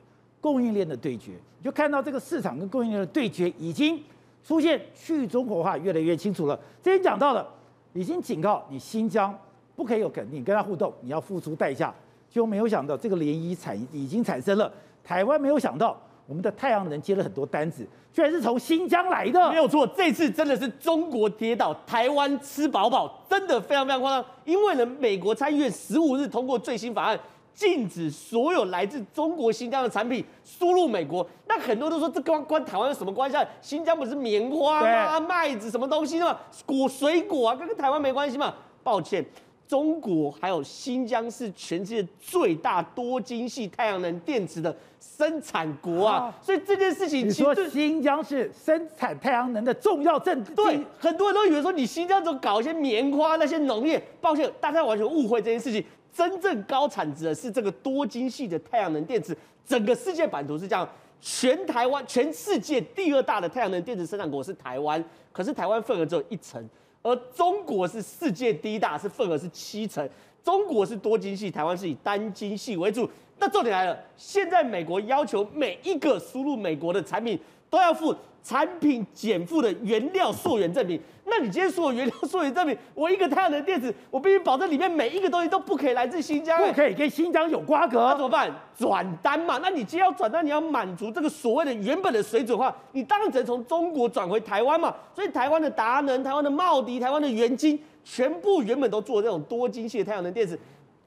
供应链的对决。你就看到这个市场跟供应链的对决已经。出现去中国化越来越清楚了。之前讲到了，已经警告你新疆不可以有肯定，跟他互动，你要付出代价。就没有想到这个涟漪产已经产生了。台湾没有想到，我们的太阳能接了很多单子，居然是从新疆来的。没有错，这次真的是中国跌倒，台湾吃饱饱，真的非常非常夸张。因为呢，美国参议院十五日通过最新法案。禁止所有来自中国新疆的产品输入美国，那很多都说这关关台湾有什么关系？新疆不是棉花吗？麦子什么东西的吗？果水果啊，跟跟台湾没关系嘛？抱歉，中国还有新疆是全世界最大多晶系太阳能电池的生产国啊，啊所以这件事情你说新疆是生产太阳能的重要镇，对，很多人都以为说你新疆怎么搞一些棉花那些农业？抱歉，大家完全误会这件事情。真正高产值的是这个多晶系的太阳能电池，整个世界版图是这样：全台湾、全世界第二大的太阳能电池生产国是台湾，可是台湾份额只有一成，而中国是世界第一大，是份额是七成。中国是多晶系，台湾是以单晶系为主。那重点来了，现在美国要求每一个输入美国的产品都要付产品减负的原料溯源证明。那你今天说原料溯源证明，我一个太阳能电池，我必须保证里面每一个东西都不可以来自新疆，不可以跟新疆有瓜葛，那怎么办？转单嘛。那你既然要转单，你要满足这个所谓的原本的水准的话，你当然只能从中国转回台湾嘛。所以台湾的达能、台湾的茂迪、台湾的元晶，全部原本都做这种多晶系的太阳能电池。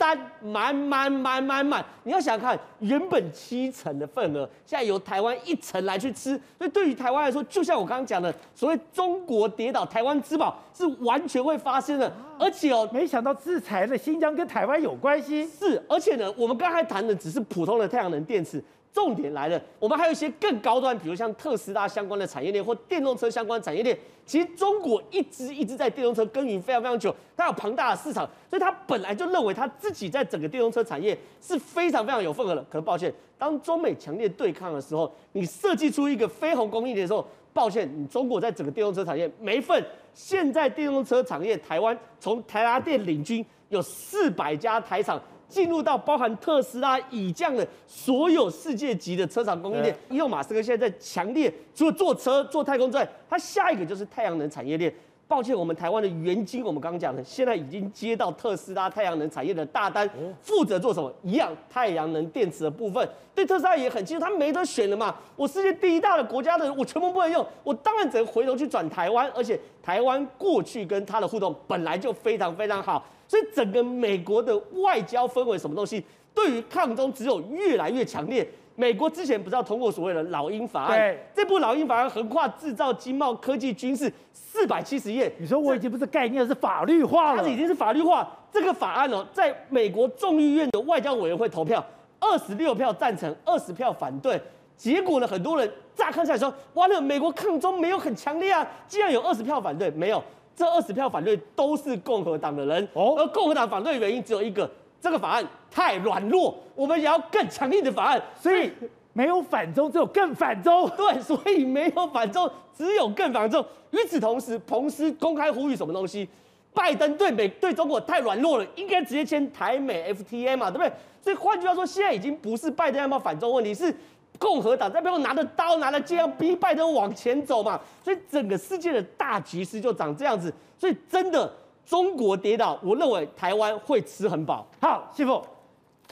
单满满满满满，你要想看原本七成的份额，现在由台湾一成来去吃，所以对于台湾来说，就像我刚刚讲的，所谓中国跌倒，台湾之宝是完全会发生的。而且哦，没想到制裁的新疆跟台湾有关系。是，而且呢，我们刚才谈的只是普通的太阳能电池。重点来了，我们还有一些更高端，比如像特斯拉相关的产业链或电动车相关产业链。其实中国一直一直在电动车耕耘非常非常久，它有庞大的市场，所以它本来就认为它自己在整个电动车产业是非常非常有份额的。可是抱歉，当中美强烈对抗的时候，你设计出一个非红供应链的时候，抱歉，你中国在整个电动车产业没份。现在电动车产业，台湾从台达电领军，有四百家台厂。进入到包含特斯拉以降的所有世界级的车厂供应链，伊隆马斯克现在在强烈除了做车做太空之外，他下一个就是太阳能产业链。抱歉，我们台湾的元晶，我们刚刚讲的，现在已经接到特斯拉太阳能产业的大单，负责做什么？一样太阳能电池的部分。对特斯拉也很清楚，他没得选了嘛。我世界第一大的国家的，我全部不能用，我当然只能回头去转台湾。而且台湾过去跟他的互动本来就非常非常好，所以整个美国的外交氛围，什么东西，对于抗中只有越来越强烈。美国之前不是要通过所谓的老鹰法案？对，这部老鹰法案横跨制造、经贸、科技、军事四百七十页。你说我已经不是概念，是法律化了。它已经是法律化。这个法案哦，在美国众议院的外交委员会投票，二十六票赞成，二十票反对。结果呢，很多人乍看起来说，完了美国抗中没有很强烈啊。既然有二十票反对，没有，这二十票反对都是共和党的人。哦，而共和党反对的原因只有一个。这个法案太软弱，我们也要更强硬的法案。所以没有反中，只有更反中。对，所以没有反中，只有更反中。与此同时，彭斯公开呼吁什么东西？拜登对美对中国太软弱了，应该直接签台美 FTA 嘛，对不对？所以换句话说，现在已经不是拜登要不要反中问题，是共和党在背后拿着刀拿着剑要逼拜登往前走嘛。所以整个世界的大局势就长这样子。所以真的。中国跌倒，我认为台湾会吃很饱。好，师傅，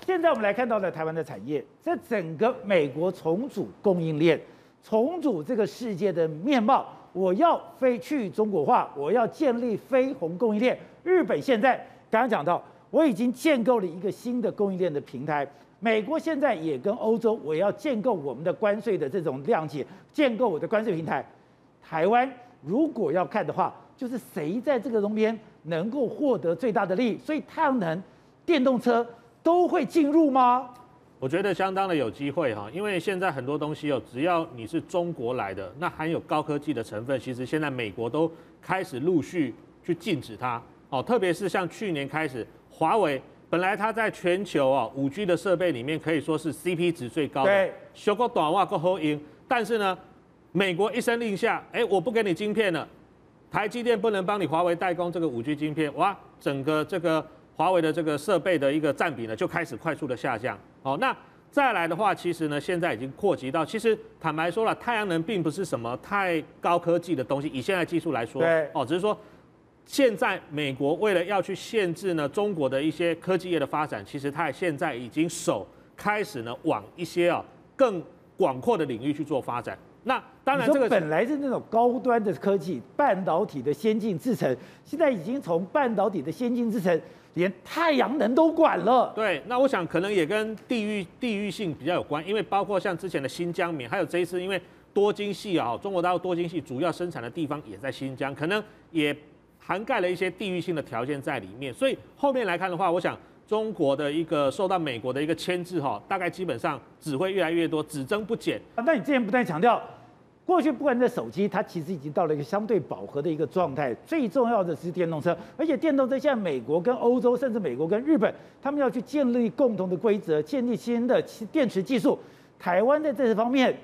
现在我们来看到了台湾的产业，在整个美国重组供应链，重组这个世界的面貌。我要非去中国化，我要建立非红供应链。日本现在刚刚讲到，我已经建构了一个新的供应链的平台。美国现在也跟欧洲，我要建构我们的关税的这种谅解，建构我的关税平台。台湾如果要看的话，就是谁在这个中间能够获得最大的利益，所以太阳能、电动车都会进入吗？我觉得相当的有机会哈，因为现在很多东西哦，只要你是中国来的，那含有高科技的成分，其实现在美国都开始陆续去禁止它哦。特别是像去年开始，华为本来它在全球啊五 G 的设备里面可以说是 CP 值最高的，对，修个短袜够好用，但是呢，美国一声令下，哎，我不给你晶片了。台积电不能帮你华为代工这个五 G 晶片，哇，整个这个华为的这个设备的一个占比呢就开始快速的下降。哦，那再来的话，其实呢现在已经扩及到，其实坦白说了，太阳能并不是什么太高科技的东西，以现在技术来说，哦，只是说现在美国为了要去限制呢中国的一些科技业的发展，其实它现在已经手开始呢往一些啊更广阔的领域去做发展。那当然，这个本来是那种高端的科技，半导体的先进制程，现在已经从半导体的先进制程，连太阳能都管了。对，那我想可能也跟地域地域性比较有关，因为包括像之前的新疆棉，还有这一次因为多晶系啊，中国大陆多晶系主要生产的地方也在新疆，可能也涵盖了一些地域性的条件在里面。所以后面来看的话，我想中国的一个受到美国的一个牵制哈，大概基本上只会越来越多，只增不减。啊，那你之前不断强调。过去不管在手机，它其实已经到了一个相对饱和的一个状态。最重要的是电动车，而且电动车现在美国跟欧洲，甚至美国跟日本，他们要去建立共同的规则，建立新的电池技术。台湾在这方面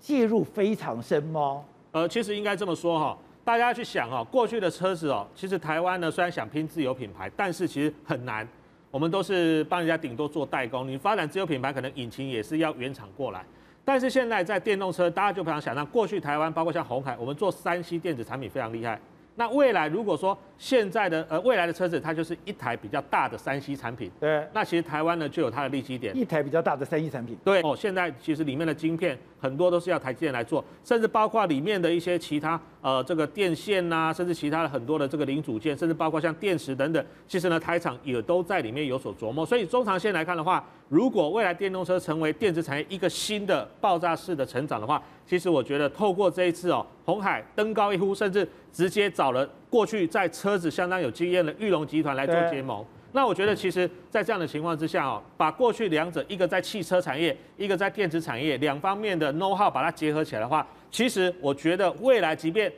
介入非常深吗？呃，其实应该这么说哈，大家去想哦，过去的车子哦，其实台湾呢虽然想拼自有品牌，但是其实很难。我们都是帮人家顶多做代工，你发展自有品牌，可能引擎也是要原厂过来。但是现在在电动车，大家就非常想象，过去台湾包括像红海，我们做三 C 电子产品非常厉害。那未来如果说现在的呃未来的车子，它就是一台比较大的三 C 产品，对，那其实台湾呢就有它的利基点，一台比较大的三 C 产品，对哦，现在其实里面的晶片很多都是要台积电来做，甚至包括里面的一些其他呃这个电线呐、啊，甚至其他的很多的这个零组件，甚至包括像电池等等，其实呢台厂也都在里面有所琢磨。所以中长线来看的话，如果未来电动车成为电子产业一个新的爆炸式的成长的话，其实我觉得透过这一次哦，红海登高一呼，甚至直接找了过去在车子相当有经验的裕隆集团来做结盟。那我觉得其实，在这样的情况之下哦，把过去两者一个在汽车产业，一个在电子产业两方面的 know how 把它结合起来的话，其实我觉得未来即便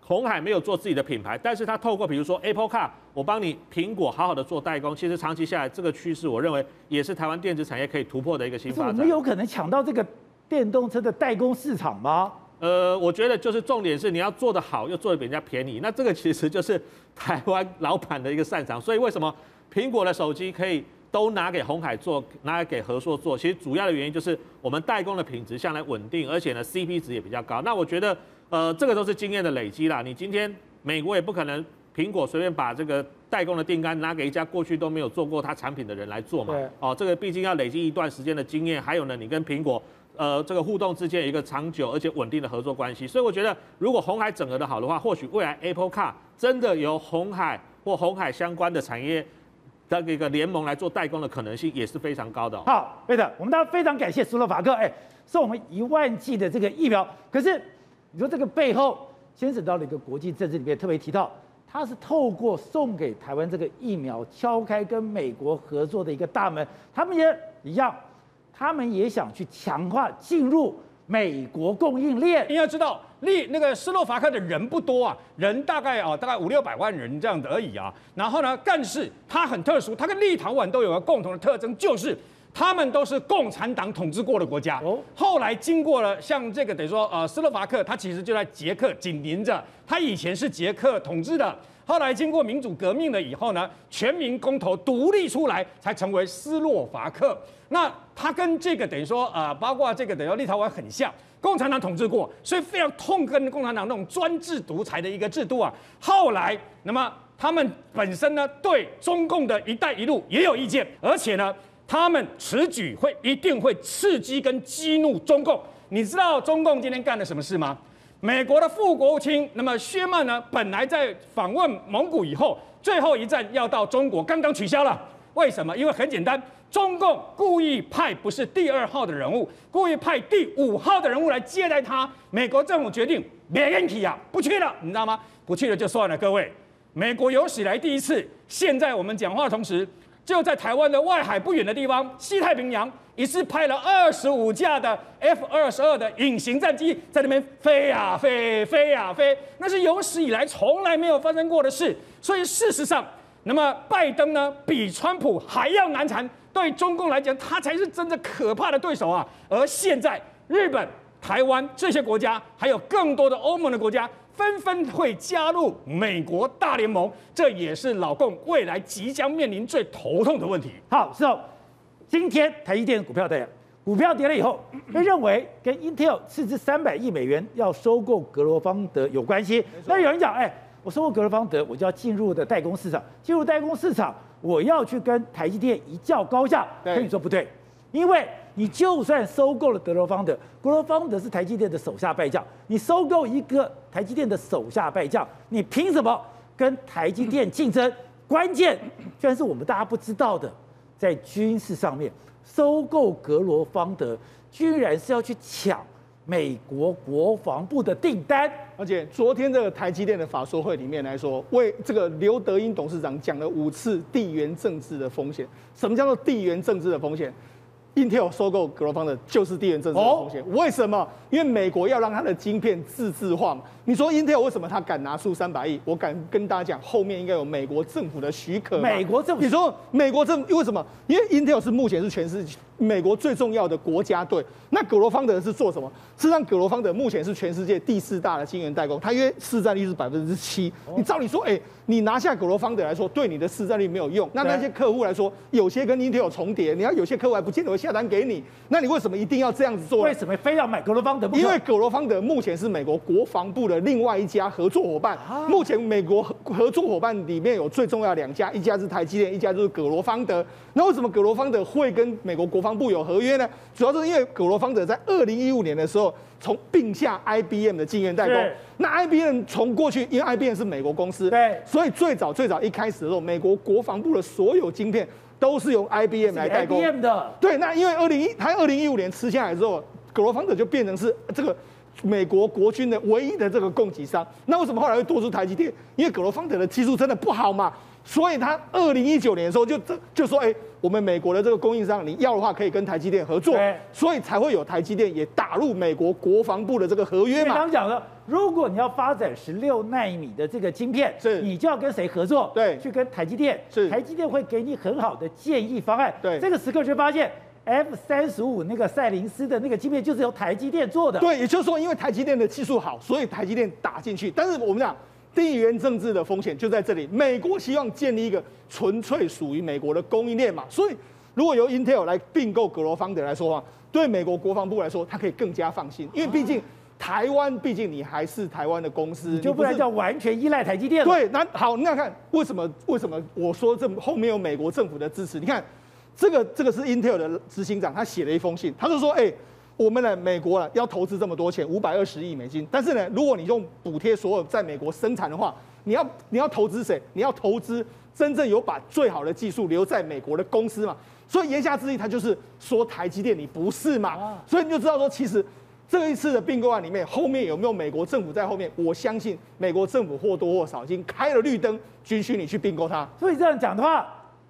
红海没有做自己的品牌，但是它透过比如说 Apple Car，我帮你苹果好好的做代工，其实长期下来这个趋势，我认为也是台湾电子产业可以突破的一个新发展。我们有可能抢到这个。电动车的代工市场吗？呃，我觉得就是重点是你要做得好，又做得比人家便宜。那这个其实就是台湾老板的一个擅长。所以为什么苹果的手机可以都拿给鸿海做，拿来给和硕做？其实主要的原因就是我们代工的品质向来稳定，而且呢 CP 值也比较高。那我觉得，呃，这个都是经验的累积啦。你今天美国也不可能苹果随便把这个代工的订单拿给一家过去都没有做过它产品的人来做嘛。哦，这个毕竟要累积一段时间的经验，还有呢，你跟苹果呃这个互动之间有一个长久而且稳定的合作关系。所以我觉得，如果红海整合的好的话，或许未来 Apple Car 真的由红海或红海相关的产业的一个联盟来做代工的可能性也是非常高的。好，对的，我们大家非常感谢斯洛伐克，哎，送我们一万剂的这个疫苗。可是你说这个背后牵扯到了一个国际政治里面特别提到，他是透过送给台湾这个疫苗，敲开跟美国合作的一个大门。他们也一样，他们也想去强化进入美国供应链。你要知道。立那个斯洛伐克的人不多啊，人大概啊大概五六百万人这样的而已啊。然后呢，但是它很特殊，它跟立陶宛都有个共同的特征，就是他们都是共产党统治过的国家。哦。后来经过了像这个等于说呃斯洛伐克，它其实就在捷克紧邻着，它以前是捷克统治的。后来经过民主革命了以后呢，全民公投独立出来，才成为斯洛伐克。那它跟这个等于说呃，包括这个等于说立陶宛很像。共产党统治过，所以非常痛恨共产党那种专制独裁的一个制度啊。后来，那么他们本身呢，对中共的一带一路也有意见，而且呢，他们此举会一定会刺激跟激怒中共。你知道中共今天干了什么事吗？美国的副国务卿那么薛曼呢，本来在访问蒙古以后，最后一站要到中国，刚刚取消了。为什么？因为很简单。中共故意派不是第二号的人物，故意派第五号的人物来接待他。美国政府决定没问题啊，不去了，你知道吗？不去了就算了。各位，美国有史以来第一次，现在我们讲话的同时，就在台湾的外海不远的地方，西太平洋，一次派了二十五架的 F 二十二的隐形战机在那边飞呀飞，飞呀飞，那是有史以来从来没有发生过的事。所以事实上，那么拜登呢，比川普还要难缠。对中共来讲，他才是真正可怕的对手啊！而现在，日本、台湾这些国家，还有更多的欧盟的国家，纷纷会加入美国大联盟，这也是老共未来即将面临最头痛的问题。好，是哦，今天台积电股票跌，股票跌了以后，被认为跟 Intel 斥资三百亿美元要收购格罗方德有关系。那有人讲，哎，我收购格罗方德，我就要进入的代工市场，进入代工市场。我要去跟台积电一较高下，跟你说不对，因为你就算收购了格罗方德，格罗方德是台积电的手下败将，你收购一个台积电的手下败将，你凭什么跟台积电竞争？关键居然是我们大家不知道的，在军事上面收购格罗方德，居然是要去抢。美国国防部的订单，而且昨天这个台积电的法说会里面来说，为这个刘德英董事长讲了五次地缘政治的风险。什么叫做地缘政治的风险？Intel 收购格罗方的就是地缘政治的风险。哦、为什么？因为美国要让它的晶片自制化嘛。你说 Intel 为什么他敢拿出三百亿？我敢跟大家讲，后面应该有美国政府的许可。美国政府？你说美国政府为什么？因为 Intel 是目前是全世界美国最重要的国家队。那格罗方德是做什么？事实上，格罗方德目前是全世界第四大的晶圆代工，它约市占率是百分之七。你照理说，哎，你拿下格罗方德来说，对你的市占率没有用。那那些客户来说，有些跟 Intel 有重叠，你要有些客户还不见得会下单给你。那你为什么一定要这样子做？为什么非要买格罗方德？因为格罗方德目前是美国国防部的另外一家合作伙伴。目前美国合作伙伴里面有最重要两家，一家是台积电，一家就是格罗方德。那为什么格罗方德会跟美国国防部有合约呢？主要是因为葛罗方德在二零一五年的时候，从并下 IBM 的晶圆代工。那 IBM 从过去，因为 IBM 是美国公司，对，所以最早最早一开始的时候，美国国防部的所有晶片都是由 IBM 来代工。IBM 的。对，那因为二零一，他二零一五年吃下来之后，葛罗方德就变成是这个美国国军的唯一的这个供给商。那为什么后来会多出台积电？因为格罗方德的技术真的不好嘛。所以他二零一九年的时候就这就说，哎，我们美国的这个供应商，你要的话可以跟台积电合作，所以才会有台积电也打入美国国防部的这个合约嘛。刚刚讲的，如果你要发展十六纳米的这个晶片，是，你就要跟谁合作？对，去跟台积电，是，台积电会给你很好的建议方案。对，这个时刻却发现 F 三十五那个赛灵思的那个晶片就是由台积电做的。对，也就是说，因为台积电的技术好，所以台积电打进去。但是我们讲。地缘政治的风险就在这里。美国希望建立一个纯粹属于美国的供应链嘛，所以如果由 Intel 来并购格罗方德来说话，对美国国防部来说，它可以更加放心，因为毕竟台湾毕竟你还是台湾的公司，你就不能叫完全依赖台积电了。对，那好，那看为什么？为什么我说这后面有美国政府的支持？你看，这个这个是 Intel 的执行长，他写了一封信，他就说，哎，我们呢，美国啊，要投资这么多钱，五百二十亿美金，但是呢，如果你用补贴所有在美国生产的话，你要你要投资谁？你要投资真正有把最好的技术留在美国的公司嘛？所以言下之意，他就是说台积电你不是嘛？所以你就知道说，其实这一次的并购案里面，后面有没有美国政府在后面？我相信美国政府或多或少已经开了绿灯，允许你去并购它。所以这样讲的话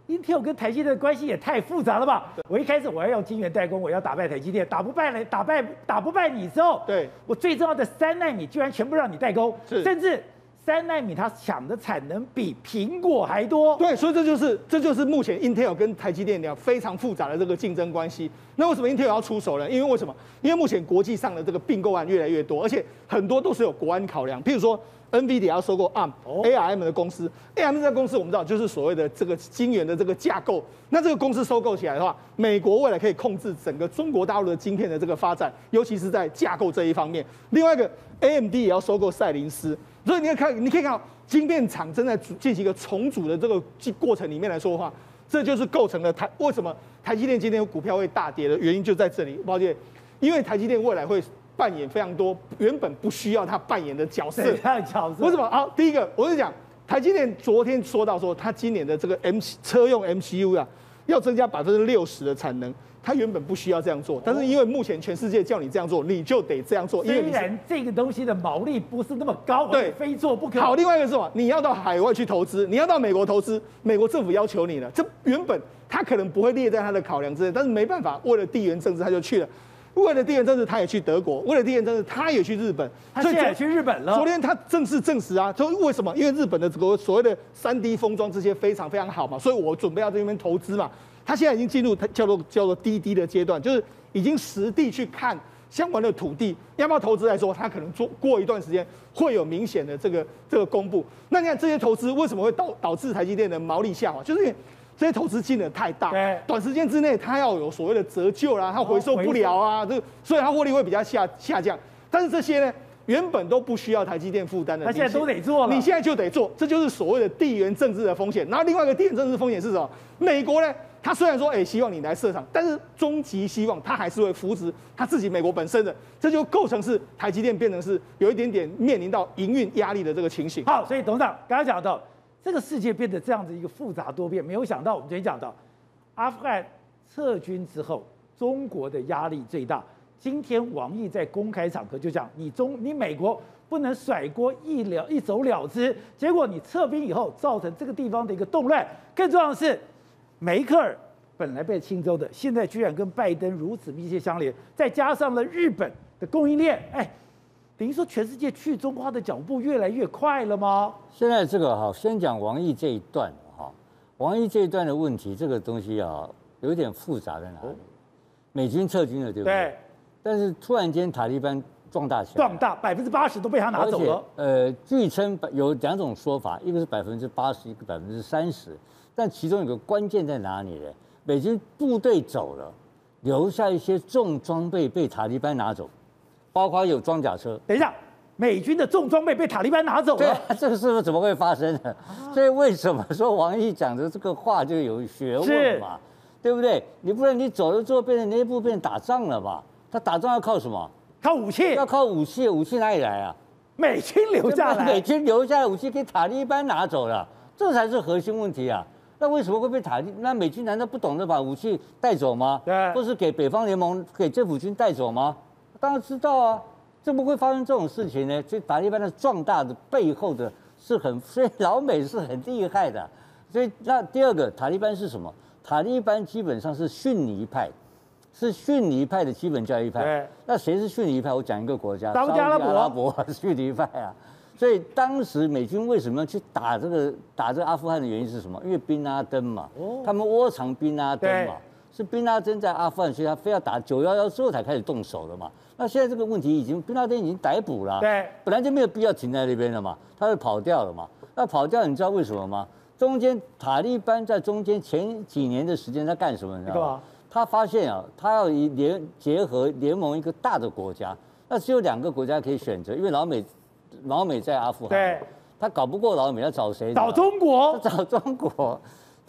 ，Intel 跟台积电的关系也太复杂了吧？我一开始我要用晶圆代工，我要打败台积电，打不败了，打败打不败你之后，对我最重要的三奈米居然全部让你代工，是甚至。三奈米它抢的产能比苹果还多，对，所以这就是这就是目前 Intel 跟台积电两非常复杂的这个竞争关系。那为什么 Intel 要出手呢？因为为什么？因为目前国际上的这个并购案越来越多，而且很多都是有国安考量。譬如说，NVIDIA 要收购 ARM，ARM 的公司，ARM 这家公司我们知道就是所谓的这个晶圆的这个架构。那这个公司收购起来的话，美国未来可以控制整个中国大陆的晶片的这个发展，尤其是在架构这一方面。另外一个 AMD 也要收购赛灵思。所以你要看，你可以看到晶片厂正在进行一个重组的这个过程里面来说的话，这就是构成了台为什么台积电今天股票会大跌的原因就在这里。抱歉，因为台积电未来会扮演非常多原本不需要他扮演的角色。角色？为什么？好，第一个，我是讲台积电昨天说到说，他今年的这个 M 车用 MCU 啊，要增加百分之六十的产能。他原本不需要这样做，但是因为目前全世界叫你这样做，你就得这样做。因为虽然这个东西的毛利不是那么高，对，非做不可。好，另外一个是什么？你要到海外去投资，你要到美国投资，美国政府要求你了。这原本他可能不会列在他的考量之内，但是没办法，为了地缘政治他就去了。为了地缘政治，他也去德国；为了地缘政治，他也去日本。他现在也去日本了。昨天他正式证实啊，说为什么？因为日本的这个所谓的三 D 封装这些非常非常好嘛，所以我准备要在这边投资嘛。他现在已经进入他叫做叫做滴滴的阶段，就是已经实地去看相关的土地，要不要投资来说，他可能做过一段时间会有明显的这个这个公布。那你看这些投资为什么会导导致台积电的毛利下滑？就是因为这些投资金额太大，对，短时间之内它要有所谓的折旧啦，它回收不了啊，这个所以它获利会比较下下降。但是这些呢，原本都不需要台积电负担的，他现在都得做了，你现在就得做，这就是所谓的地缘政治的风险。然后另外一个地缘政治风险是什么？美国呢？他虽然说，哎、欸，希望你来设厂，但是终极希望他还是会扶植他自己美国本身的，这就构成是台积电变成是有一点点面临到营运压力的这个情形。好，所以董事长刚才讲到，这个世界变得这样子一个复杂多变，没有想到我们昨天讲到，阿富汗撤军之后，中国的压力最大。今天王毅在公开场合就讲，你中你美国不能甩锅一了一走了之，结果你撤兵以后，造成这个地方的一个动乱，更重要的是。梅克尔本来被亲州的，现在居然跟拜登如此密切相连，再加上了日本的供应链，哎，等于说全世界去中化的脚步越来越快了吗？现在这个哈，先讲王毅这一段哈，王毅这一段的问题，这个东西啊，有点复杂在哪里？美军撤军了，对不对？对。但是突然间塔利班壮大起来，壮大百分之八十都被他拿走了。呃，据称有两种说法，一个是百分之八十，一个百分之三十。但其中有个关键在哪里呢？美军部队走了，留下一些重装备被塔利班拿走，包括有装甲车。等一下，美军的重装备被塔利班拿走了？对啊，这个是不是怎么会发生呢？所以为什么说王毅讲的这个话就有学问嘛？对不对？你不然你走了之后变成内部变成打仗了吧？他打仗要靠什么？靠武器？要靠武器？武器哪里来啊？美军留下来，美军留下来武器给塔利班拿走了，这才是核心问题啊！那为什么会被塔利？那美军难道不懂得把武器带走吗？对，或是给北方联盟、给政府军带走吗？当然知道啊，怎么会发生这种事情呢？所以塔利班的壮大的背后的是很，所以老美是很厉害的。所以那第二个，塔利班是什么？塔利班基本上是逊尼派，是逊尼派的基本教义派。那谁是逊尼派？我讲一个国家，沙乌地阿拉伯，逊尼派啊。所以当时美军为什么要去打这个打这个阿富汗的原因是什么？因为宾拉登嘛，他们窝藏宾拉登嘛，是宾拉登在阿富汗，所以他非要打九幺幺之后才开始动手的嘛。那现在这个问题已经宾拉登已经逮捕了，对，本来就没有必要停在那边了嘛，他就跑掉了嘛。那跑掉你知道为什么吗？中间塔利班在中间前几年的时间在干什么？你知道吗？他发现啊，他要以联结合联盟一个大的国家。那只有两个国家可以选择，因为老美老美在阿富汗，对，他搞不过老美，要找谁？找中国，他 找中国。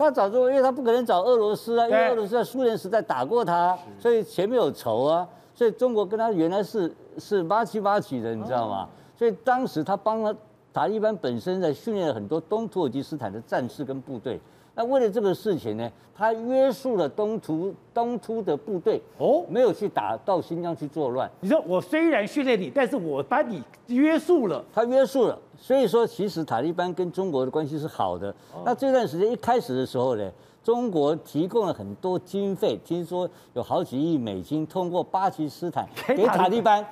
他找中国，因为他不可能找俄罗斯啊，因为俄罗斯在苏联时代打过他，所以前面有仇啊。所以中国跟他原来是是八七八起的，你知道吗？所以当时他帮了塔利班本身在训练了很多东土耳其斯坦的战士跟部队。那为了这个事情呢，他约束了东突东突的部队哦，没有去打到新疆去作乱。你说我虽然训练你，但是我把你约束了，他约束了。所以说，其实塔利班跟中国的关系是好的。那这段时间一开始的时候呢，中国提供了很多经费，听说有好几亿美金通过巴基斯坦给塔利班，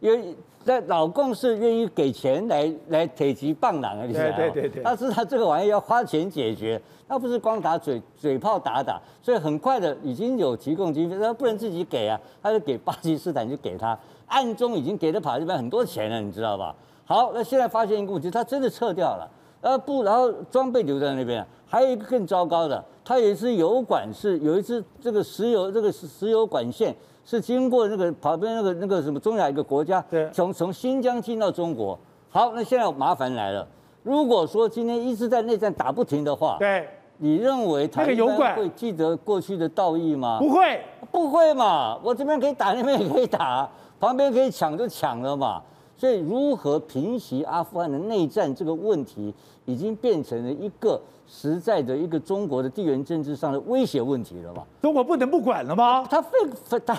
因为。在老共是愿意给钱来来铁骑棒郎啊，你知道吗？对对对。但是他这个玩意要花钱解决，他不是光打嘴嘴炮打打，所以很快的已经有提供经费，他不能自己给啊，他就给巴基斯坦就给他，暗中已经给了塔利班很多钱了，你知道吧？好，那现在发现一个问题，他真的撤掉了，呃不，然后装备留在那边，还有一个更糟糕的，他有一支油管是有一支这个石油这个石油管线。是经过那个旁边那个那个什么中亚一个国家，对，从从新疆进到中国。好，那现在麻烦来了。如果说今天一直在内战打不停的话，对，你认为台湾会记得过去的道义吗？不会，不会嘛。我这边可以打，那边也可以打，旁边可以抢就抢了嘛。所以，如何平息阿富汗的内战这个问题，已经变成了一个实在的一个中国的地缘政治上的威胁问题了嘛？中国不能不管了吗？他非非他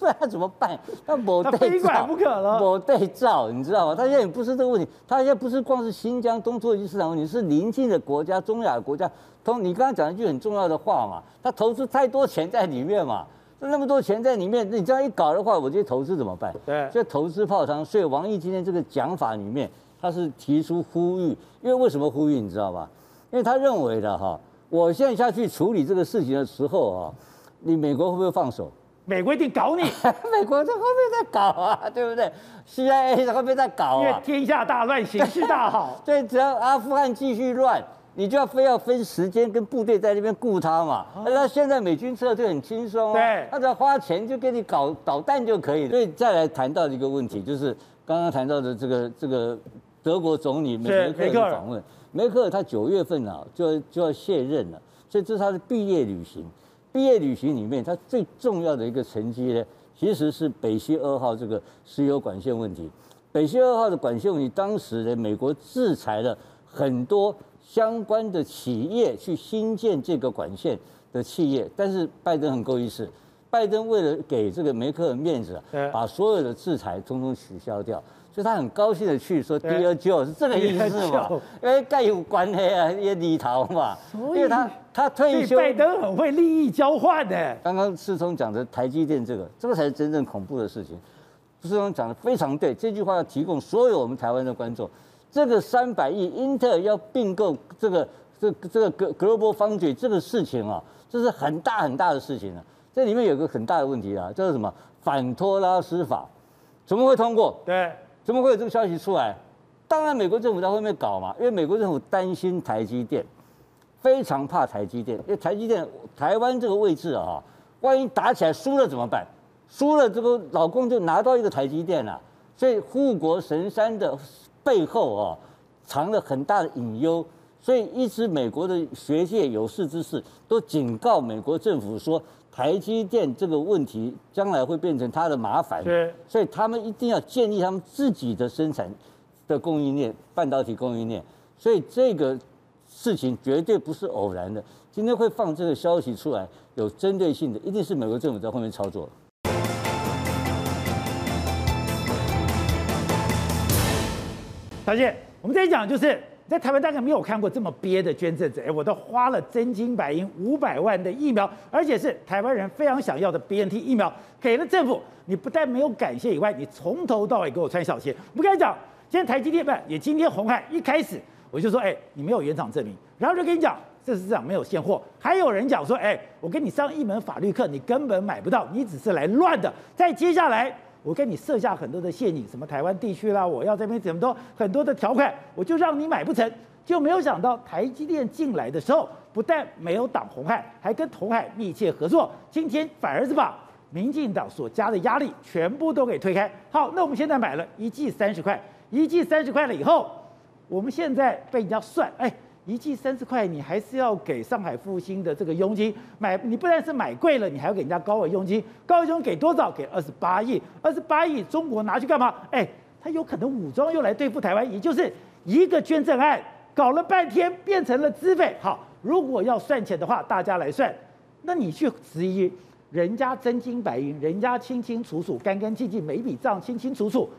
不然他怎么办？他没他非管不可了，某对照，你知道吗？他现在也不是这个问题，他现在不是光是新疆、东土耳其市场问题，是邻近的国家、中亚国家。同，你刚刚讲一句很重要的话嘛，他投资太多钱在里面嘛。那么多钱在里面，你这样一搞的话，我这些投资怎么办？对，所以投资泡汤。所以王毅今天这个讲法里面，他是提出呼吁，因为为什么呼吁你知道吧？因为他认为的哈，我现在下去处理这个事情的时候啊，你美国会不会放手？美国一定搞你，美国在后面在搞啊，对不对？CIA 在后面在搞啊，因为天下大乱，形势大好，所以只要阿富汗继续乱。你就要非要分时间跟部队在那边顾他嘛？那现在美军撤退很轻松啊，他只要花钱就给你搞导弹就可以了。所以再来谈到一个问题，就是刚刚谈到的这个这个德国总理梅克尔访问，梅克尔他九月份啊就就要卸任了，所以这是他的毕业旅行。毕业旅行里面，它最重要的一个成绩呢，其实是北溪二号这个石油管线问题。北溪二号的管线问题，当时呢，美国制裁了很多。相关的企业去新建这个管线的企业，但是拜登很够意思，拜登为了给这个梅克尔面子，把所有的制裁通通取消掉，所以他很高兴的去说 Dear Joe 是这个意思嘛？因为盖有关系啊，也里头嘛，因为他他退休，拜登很会利益交换的。刚刚世聪讲的台积电这个，这个才是真正恐怖的事情。世聪讲的非常对，这句话要提供所有我们台湾的观众。这个三百亿，英特尔要并购这个这这个 Global Foundry 这个事情啊，这是很大很大的事情啊。这里面有个很大的问题啊，叫做什么反托拉斯法，怎么会通过？对，怎么会有这个消息出来？当然，美国政府在后面搞嘛，因为美国政府担心台积电，非常怕台积电，因为台积电台湾这个位置啊，万一打起来输了怎么办？输了这个老公就拿到一个台积电了，所以护国神山的。背后啊，藏了很大的隐忧，所以一直美国的学界有识之士都警告美国政府说，台积电这个问题将来会变成他的麻烦，所以他们一定要建立他们自己的生产的供应链，半导体供应链，所以这个事情绝对不是偶然的。今天会放这个消息出来，有针对性的，一定是美国政府在后面操作。小姐，我们这一讲就是在台湾大概没有看过这么憋的捐赠者，哎，我都花了真金白银五百万的疫苗，而且是台湾人非常想要的 BNT 疫苗，给了政府，你不但没有感谢以外，你从头到尾给我穿小鞋。我们跟你讲，今天台积电办，也今天红海一开始我就说，哎，你没有原厂证明，然后就跟你讲，这市场没有现货，还有人讲说，哎，我跟你上一门法律课，你根本买不到，你只是来乱的。再接下来。我给你设下很多的陷阱，什么台湾地区啦，我要这边怎么多很多的条款，我就让你买不成，就没有想到台积电进来的时候，不但没有挡鸿海，还跟鸿海密切合作，今天反而是把民进党所加的压力全部都给推开。好，那我们现在买了一季三十块，一季三十块了以后，我们现在被人家算，哎，一剂三十块，你还是要给上海复兴的这个佣金买，你不但是买贵了，你还要给人家高额佣金，高额佣金给多少？给二十八亿，二十八亿，中国拿去干嘛？哎，他有可能武装又来对付台湾，也就是一个捐赠案，搞了半天变成了资费。好，如果要算钱的话，大家来算，那你去质疑。人家真金白银，人家清清楚楚、干干净净，每一笔账清清楚楚。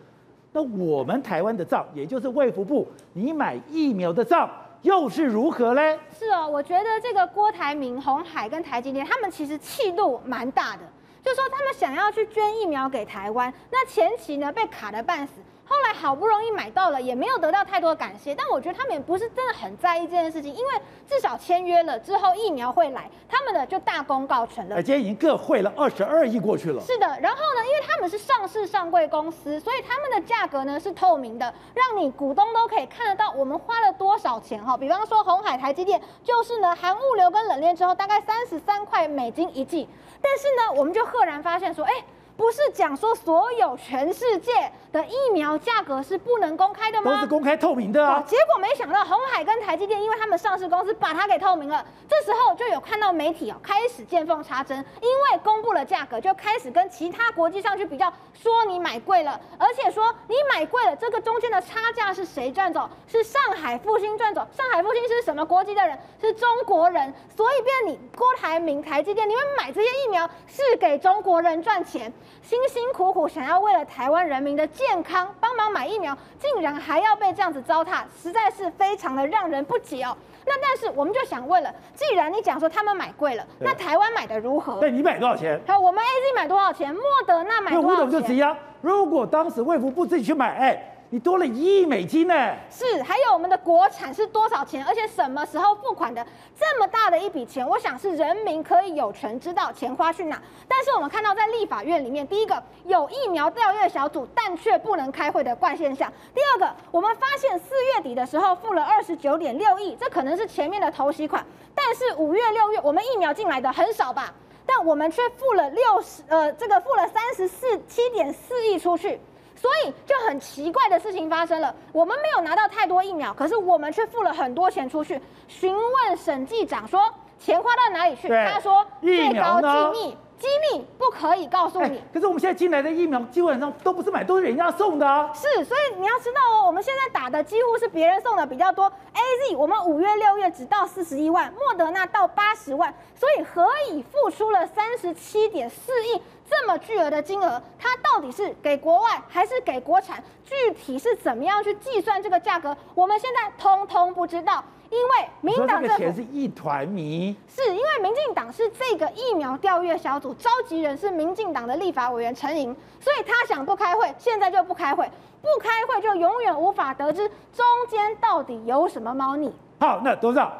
那我们台湾的账，也就是卫福部，你买疫苗的账又是如何嘞？是哦，我觉得这个郭台铭、红海跟台积电，他们其实气度蛮大的，就说他们想要去捐疫苗给台湾，那前期呢被卡得半死。后来好不容易买到了，也没有得到太多的感谢，但我觉得他们也不是真的很在意这件事情，因为至少签约了之后疫苗会来，他们的就大功告成了。今天已经各汇了二十二亿过去了。是的，然后呢，因为他们是上市上柜公司，所以他们的价格呢是透明的，让你股东都可以看得到我们花了多少钱哈。比方说红海、台积电，就是呢含物流跟冷链之后大概三十三块美金一季，但是呢，我们就赫然发现说，哎。不是讲说所有全世界的疫苗价格是不能公开的吗？都是公开透明的啊。结果没想到红海跟台积电，因为他们上市公司把它给透明了，这时候就有看到媒体哦开始见缝插针，因为公布了价格，就开始跟其他国际上去比较，说你买贵了，而且说你买贵了，这个中间的差价是谁赚走？是上海复兴赚走。上海复兴是什么国籍的人？是中国人。所以变你郭台铭、台积电，你们买这些疫苗是给中国人赚钱。辛辛苦苦想要为了台湾人民的健康帮忙买疫苗，竟然还要被这样子糟蹋，实在是非常的让人不解哦。那但是我们就想问了，既然你讲说他们买贵了，那台湾买的如何？那你买多少钱？好，我们 AZ 买多少钱？莫德纳买多少钱？那我就直接，如果当时卫福部自己去买，哎。你多了一亿美金呢？是，还有我们的国产是多少钱？而且什么时候付款的？这么大的一笔钱，我想是人民可以有权知道钱花去哪。但是我们看到在立法院里面，第一个有疫苗调阅小组，但却不能开会的怪现象；第二个，我们发现四月底的时候付了二十九点六亿，这可能是前面的头期款，但是五月、六月我们疫苗进来的很少吧？但我们却付了六十，呃，这个付了三十四七点四亿出去。所以就很奇怪的事情发生了，我们没有拿到太多疫苗，可是我们却付了很多钱出去。询问审计长说，钱花到哪里去？他说最高机密，机密不可以告诉你。可是我们现在进来的疫苗基本上都不是买，都是人家送的啊。是，所以你要知道哦，我们现在打的几乎是别人送的比较多。AZ 我们五月六月只到四十一万，莫德纳到八十万，所以何以付出了三十七点四亿？这么巨额的金额，它到底是给国外还是给国产？具体是怎么样去计算这个价格？我们现在通通不知道，因为民进党政府这个钱是一团迷。是因为民进党是这个疫苗调阅小组召集人是民进党的立法委员陈莹，所以他想不开会，现在就不开会，不开会就永远无法得知中间到底有什么猫腻。好，那董事长，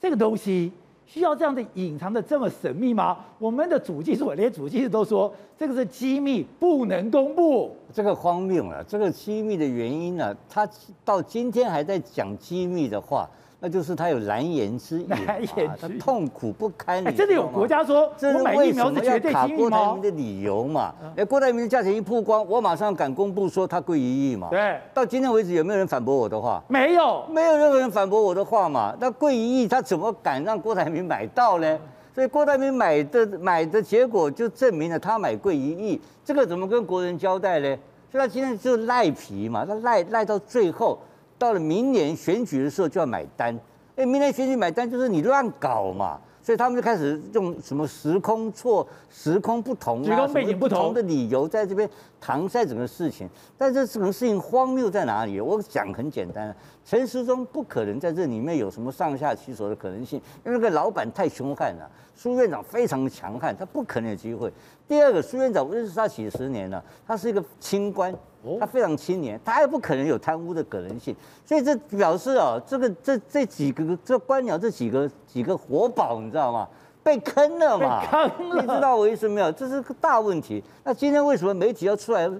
这个东西。需要这样的隐藏的这么神秘吗？我们的主技术连主机都说这个是机密，不能公布。这个荒谬了，这个机密的原因呢？他到今天还在讲机密的话。那就是他有难言之隐，他痛苦不堪。真的有国家说，这是为什么要卡郭台铭的理由嘛？哎，郭台铭的价钱一曝光，我马上敢公布说他贵一亿嘛。对，到今天为止有没有人反驳我的话？没有，没有任何人反驳我的话嘛。那贵一亿，他怎么敢让郭台铭买到呢？所以郭台铭买的买的结果就证明了他买贵一亿，这个怎么跟国人交代呢？所以他今天就赖皮嘛，他赖赖到最后。到了明年选举的时候就要买单，哎，明年选举买单就是你乱搞嘛，所以他们就开始用什么时空错、时空不同啊，背景不同的理由在这边搪塞整个事情。但这整个事情荒谬在哪里？我讲很简单，陈时中不可能在这里面有什么上下其手的可能性，因为那个老板太凶悍了，苏院长非常的强悍，他不可能有机会。第二个，苏院长我认识他几十年了，他是一个清官。他非常青年，他也不可能有贪污的可能性，所以这表示啊，这个这这几个这官僚这几个几个活宝，你知道吗？被坑了嘛？坑了，你知道我意思没有？这是个大问题。那今天为什么媒体要出来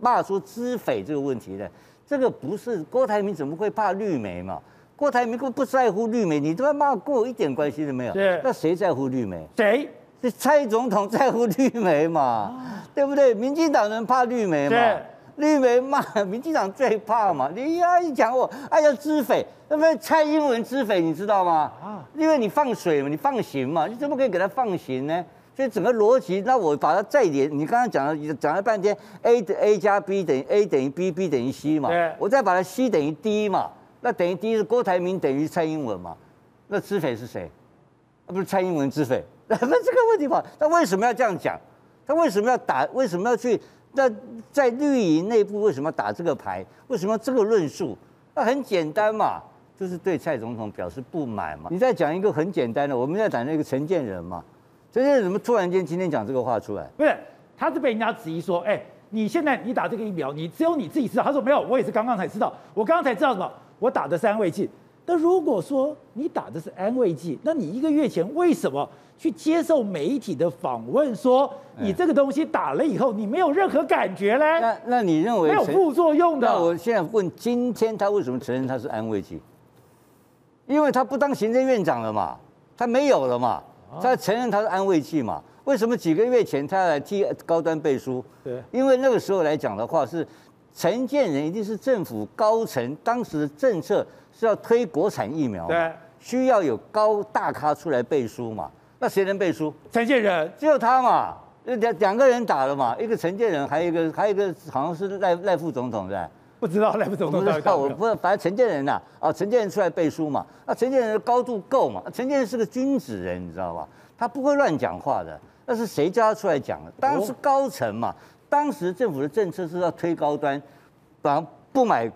骂说资匪这个问题呢？这个不是郭台铭怎么会怕绿媒嘛？郭台铭不不在乎绿媒，你他妈骂过我一点关系都没有。对，那谁在乎绿媒？谁？是蔡总统在乎绿媒嘛，对不对？民进党人怕绿媒嘛，绿媒骂 民进党最怕嘛。你呀一讲我，哎呀知匪，那不蔡英文知匪，你知道吗？啊，因为你放水嘛，你放行嘛，你怎么可以给他放行呢？所以整个逻辑，那我把它再连，你刚刚讲了讲了半天，A 的 A 加 B 等于 A 等于 B，B 等于 C 嘛，我再把它 C 等于 D 嘛，那等于 D 是郭台铭等于蔡英文嘛，那知匪是谁？那不是蔡英文知匪？那这个问题嘛，他为什么要这样讲？他为什么要打？为什么要去？那在绿营内部为什么要打这个牌？为什么要这个论述？那很简单嘛，就是对蔡总统表示不满嘛。你再讲一个很简单的，我们在讲那个陈建仁嘛。陈建仁怎么突然间今天讲这个话出来？不是，他是被人家质疑说，哎，你现在你打这个疫苗，你只有你自己知道。他说没有，我也是刚刚才知道。我刚刚才知道什么？我打的是安慰剂。那如果说你打的是安慰剂，那你一个月前为什么去接受媒体的访问，说你这个东西打了以后你没有任何感觉呢？那那你认为没有副作用的？那我现在问，今天他为什么承认他是安慰剂？因为他不当行政院长了嘛，他没有了嘛，他承认他是安慰剂嘛？为什么几个月前他要来替高端背书？对，因为那个时候来讲的话是陈建仁一定是政府高层当时的政策。是要推国产疫苗，对，需要有高大咖出来背书嘛？那谁能背书？陈建仁，只有他嘛？两两个人打了嘛？一个陈建仁，还有一个还有一个好像是赖赖副总统对，不知道赖副总统。不知道，我不知道，反正陈建仁呐，啊，陈建仁出来背书嘛？那陈建仁的高度够嘛？陈建仁是个君子人，你知道吧？他不会乱讲话的。那是谁叫他出来讲的？当然是高层嘛。当时政府的政策是要推高端，反而不买。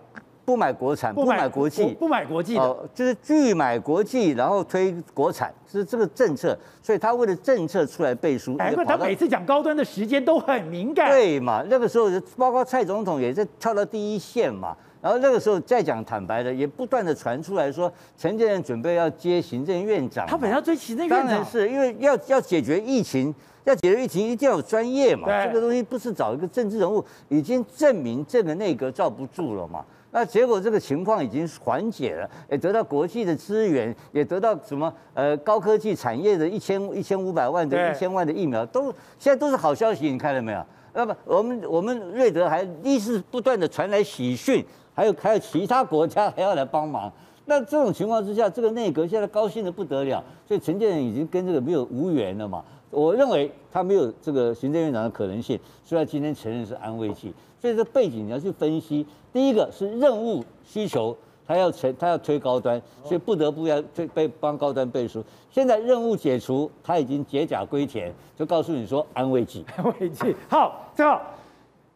不买国产，不买国际，不买国际的，就是拒买国际，然后推国产，是这个政策。所以他为了政策出来背书。难怪他每次讲高端的时间都很敏感。对嘛？那个时候包括蔡总统也在跳到第一线嘛。然后那个时候再讲坦白的，也不断的传出来说，陈建仁准备要接行政院长。他本来要追行政院长。当然是因为要要解决疫情，要解决疫情一定要有专业嘛。这个东西不是找一个政治人物，已经证明这个内阁罩不住了嘛。那结果这个情况已经缓解了，也得到国际的资源，也得到什么呃高科技产业的一千一千五百万的一千万的疫苗，都现在都是好消息，你看到没有？那么我们我们瑞德还一直不断的传来喜讯，还有还有其他国家还要来帮忙。那这种情况之下，这个内阁现在高兴的不得了，所以陈建仁已经跟这个没有无缘了嘛。我认为他没有这个行政院长的可能性，所以他今天承认是安慰剂。所以这背景你要去分析，第一个是任务需求，他要成他要推高端，所以不得不要推被帮高端背书。现在任务解除，他已经解甲归田，就告诉你说安慰剂。安慰剂。好，最后，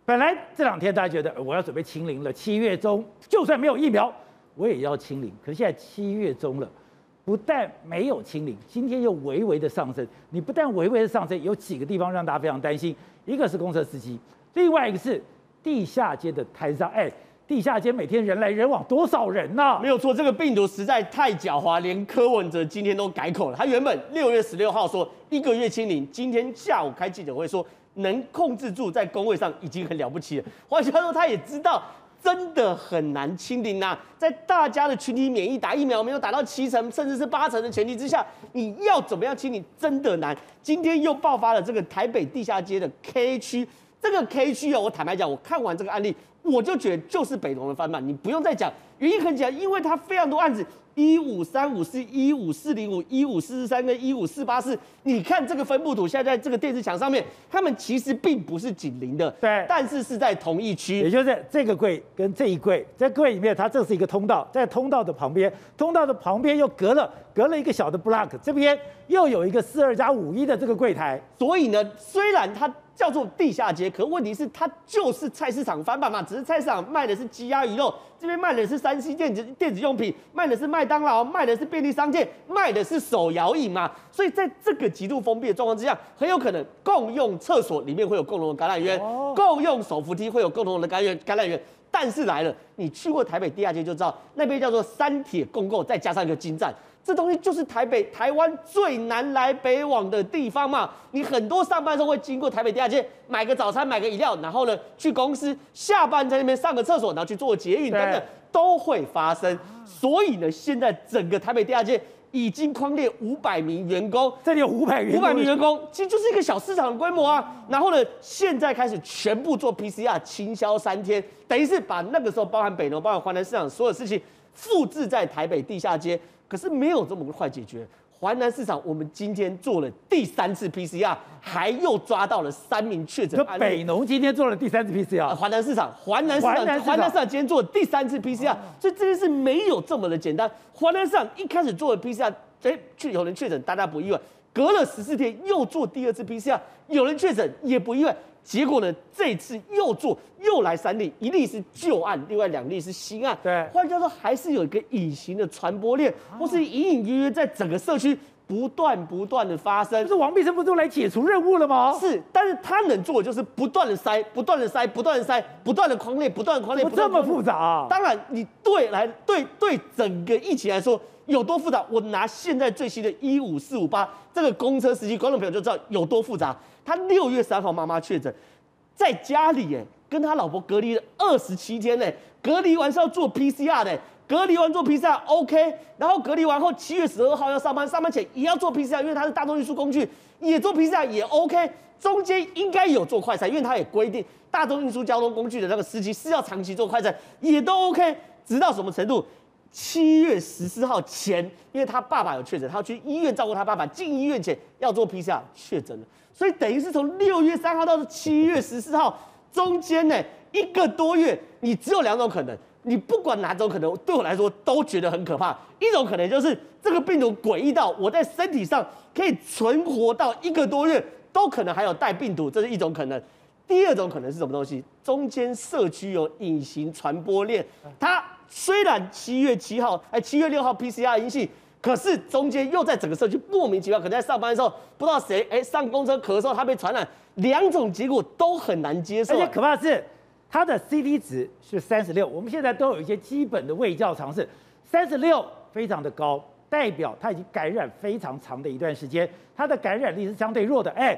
本来这两天大家觉得我要准备清零了，七月中就算没有疫苗，我也要清零。可是现在七月中了，不但没有清零，今天又微微的上升。你不但微微的上升，有几个地方让大家非常担心，一个是公车司机，另外一个是。地下街的摊商，哎，地下街每天人来人往，多少人呐、啊？没有错，这个病毒实在太狡猾，连柯文哲今天都改口了。他原本六月十六号说一个月清零，今天下午开记者会说能控制住，在工位上已经很了不起了。换句话说，他也知道真的很难清零呐。在大家的群体免疫打疫苗没有打到七成，甚至是八成的前提之下，你要怎么样清零真的难。今天又爆发了这个台北地下街的 K 区。这个 K 区哦，我坦白讲，我看完这个案例，我就觉得就是北农的翻版，你不用再讲，原因很简单，因为它非常多案子，一五三五四、一五四零五、一五四四三跟一五四八四，你看这个分布图，现在在这个电视墙上面，他们其实并不是紧邻的，对，但是是在同一区，也就是这个柜跟这一柜，在柜里面，它这是一个通道，在通道的旁边，通道的旁边又隔了隔了一个小的 block，这边又有一个四二加五一的这个柜台，所以呢，虽然它。叫做地下街，可问题是它就是菜市场翻版嘛，只是菜市场卖的是鸡鸭鱼肉，这边卖的是三 C 电子电子用品，卖的是麦当劳，卖的是便利商店，卖的是手摇椅嘛，所以在这个极度封闭的状况之下，很有可能共用厕所里面会有共同的感染源，共用手扶梯会有共同的感染感染源。但是来了，你去过台北地下街就知道，那边叫做三铁共构，再加上一个金站。这东西就是台北、台湾最南来北往的地方嘛。你很多上班时候会经过台北地下街，买个早餐、买个饮料，然后呢去公司，下班在那边上个厕所，然后去做捷运等等，都会发生。所以呢，现在整个台北地下街已经框列五百名员工，这里有五百五百名员工，其实就是一个小市场的规模啊。然后呢，现在开始全部做 PCR 清消三天，等于是把那个时候包含北农、包含华南市场所有事情复制在台北地下街，可是没有这么快解决。华南市场，我们今天做了第三次 PCR，还又抓到了三名确诊。北农今天做了第三次 PCR，华南市场，华南市场，华南市场今天做了第三次 PCR，所以这件事没有这么的简单。华南市场一开始做了 PCR，哎，确有人确诊，大家不意外。隔了十四天又做第二次 PCR，有人确诊也不意外。结果呢，这次又做又来三例，一例是旧案，另外两例是新案。对，换句话说，还是有一个隐形的传播链，或是隐隐约约在整个社区不断不断的发生。不是王必胜不都来解除任务了吗？是，但是他能做的就是不断的筛，不断的筛，不断的筛，不断的匡列，不断的匡列。不这么复杂啊？当然，你对来对对整个疫情来说有多复杂？我拿现在最新的一五四五八这个公车司机，观众朋友就知道有多复杂。他六月三号妈妈确诊，在家里哎，跟他老婆隔离了二十七天呢，隔离完是要做 PCR 的，隔离完做 PCR OK，然后隔离完后七月十二号要上班，上班前也要做 PCR，因为他是大众运输工具，也做 PCR 也 OK，中间应该有做快筛，因为他也规定大众运输交通工具的那个司机是要长期做快筛，也都 OK，直到什么程度？七月十四号前，因为他爸爸有确诊，他要去医院照顾他爸爸，进医院前要做 PCR 确诊了。所以等于是从六月三号到七月十四号中间呢，一个多月，你只有两种可能，你不管哪种可能，对我来说都觉得很可怕。一种可能就是这个病毒诡异到我在身体上可以存活到一个多月，都可能还有带病毒，这是一种可能。第二种可能是什么东西？中间社区有隐形传播链，它虽然七月七号哎七月六号 PCR 阴性。可是中间又在整个社区莫名其妙，可能在上班的时候不知道谁哎上公车咳嗽，他被传染，两种结果都很难接受。而且可怕的是，他的 CT 值是三十六，我们现在都有一些基本的卫教常识，三十六非常的高，代表他已经感染非常长的一段时间，他的感染力是相对弱的。哎，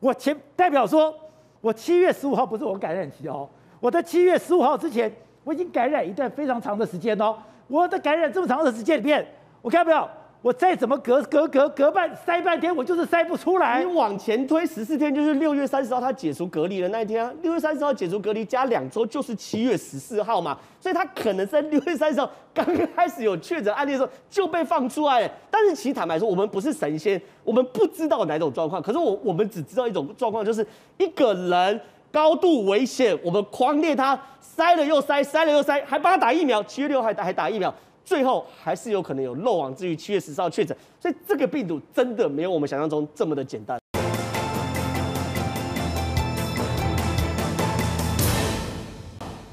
我前代表说，我七月十五号不是我感染期哦，我在七月十五号之前我已经感染一段非常长的时间哦，我的感染这么长的时间里面。我看到没有？我再怎么隔隔隔隔半塞半天，我就是塞不出来。你往前推十四天，就是六月三十号他解除隔离的那一天啊。六月三十号解除隔离加两周，就是七月十四号嘛。所以他可能在六月三十号刚刚开始有确诊案例的时候就被放出来了。但是其实坦白说，我们不是神仙，我们不知道哪种状况。可是我我们只知道一种状况，就是一个人高度危险，我们狂列他，塞了又塞，塞了又塞，还帮他打疫苗。七月六号还打还打疫苗。最后还是有可能有漏网之鱼，七月十四号确诊，所以这个病毒真的没有我们想象中这么的简单。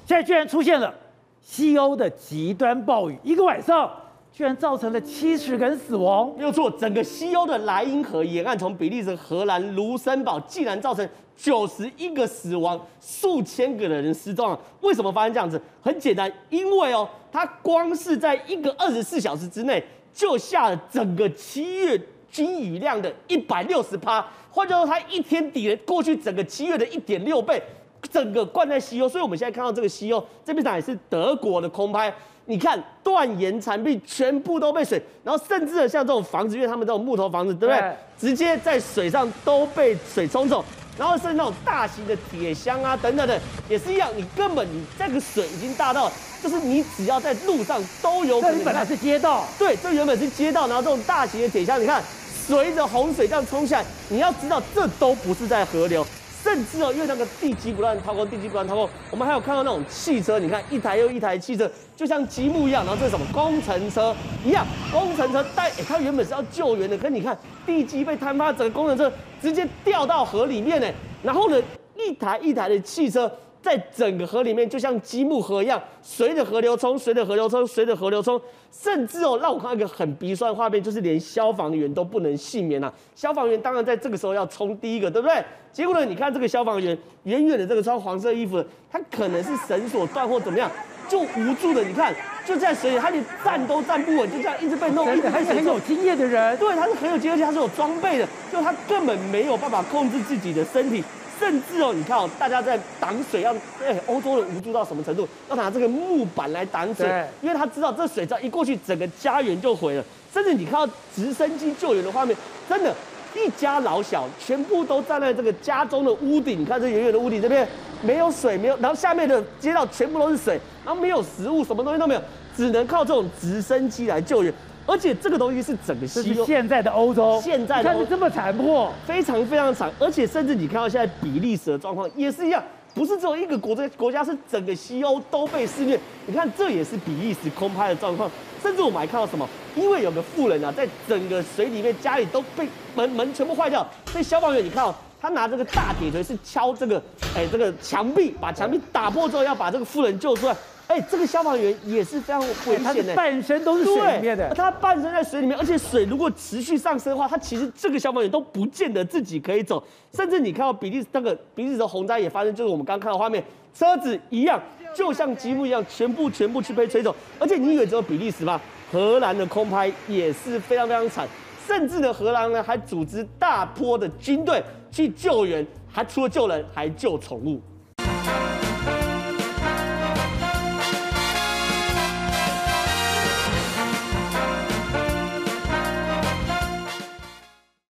现在居然出现了西欧的极端暴雨，一个晚上居然造成了七十人死亡。没有错，整个西欧的莱茵河沿岸，从比利时、荷兰、卢森堡，竟然造成九十一个死亡，数千个的人失踪。为什么发生这样子？很简单，因为哦。它光是在一个二十四小时之内，就下了整个七月均雨量的一百六十趴，换句话说，它一天抵了过去整个七月的一点六倍，整个灌在西欧。所以我们现在看到这个西欧这边，也是德国的空拍，你看断岩残壁全部都被水，然后甚至像这种房子，因为他们这种木头房子，对不对？对直接在水上都被水冲走。然后甚至那种大型的铁箱啊，等等的，也是一样。你根本你这个水已经大到，就是你只要在路上都有可能。这本来是街道，对，这原本是街道。然后这种大型的铁箱，你看随着洪水这样冲下来，你要知道这都不是在河流，甚至哦，因为那个地基不断掏空，地基不断掏空。我们还有看到那种汽车，你看一台又一台汽车，就像积木一样。然后这是什么工程车一样，工程车带，它原本是要救援的，可你看地基被坍塌，整个工程车。直接掉到河里面呢，然后呢，一台一台的汽车在整个河里面，就像积木河一样，随着河流冲，随着河流冲，随着河流冲，甚至哦，让我看到一个很鼻酸的画面，就是连消防员都不能幸免啊！消防员当然在这个时候要冲第一个，对不对？结果呢，你看这个消防员远远的这个穿黄色衣服的，他可能是绳索断或怎么样，就无助的，你看。就在水里，他连站都站不稳，就这样一直被弄。还是很有经验的人。对，他是很有经验，而且他是有装备的，就他根本没有办法控制自己的身体，甚至哦，你看哦，大家在挡水要，哎，欧洲人无助到什么程度？要拿这个木板来挡水，因为他知道这水只要一过去，整个家园就毁了。甚至你看到直升机救援的画面，真的，一家老小全部都站在这个家中的屋顶。你看这远远的屋顶这边没有水，没有，然后下面的街道全部都是水，然后没有食物，什么东西都没有，只能靠这种直升机来救援。而且这个东西是整个西欧，现在的欧洲，现在的看是这么残破，非常非常惨。而且甚至你看到现在比利时的状况也是一样，不是只有一个国家，国家是整个西欧都被肆虐。你看这也是比利时空拍的状况。甚至我们还看到什么？因为有个富人啊，在整个水里面，家里都被门门全部坏掉。所以消防员，你看哦，他拿这个大铁锤是敲这个，哎，这个墙壁，把墙壁打破之后，要把这个富人救出来。哎，这个消防员也是非常危险的，半身都是水里面的。他半身在水里面，而且水如果持续上升的话，他其实这个消防员都不见得自己可以走。甚至你看到比利时那个比利时的洪灾也发生，就是我们刚刚看到画面，车子一样，就像积木一样，全部全部去被吹走。而且你以为只有比利时吗？荷兰的空拍也是非常非常惨，甚至呢，荷兰呢还组织大波的军队去救援，还除了救人，还救宠物。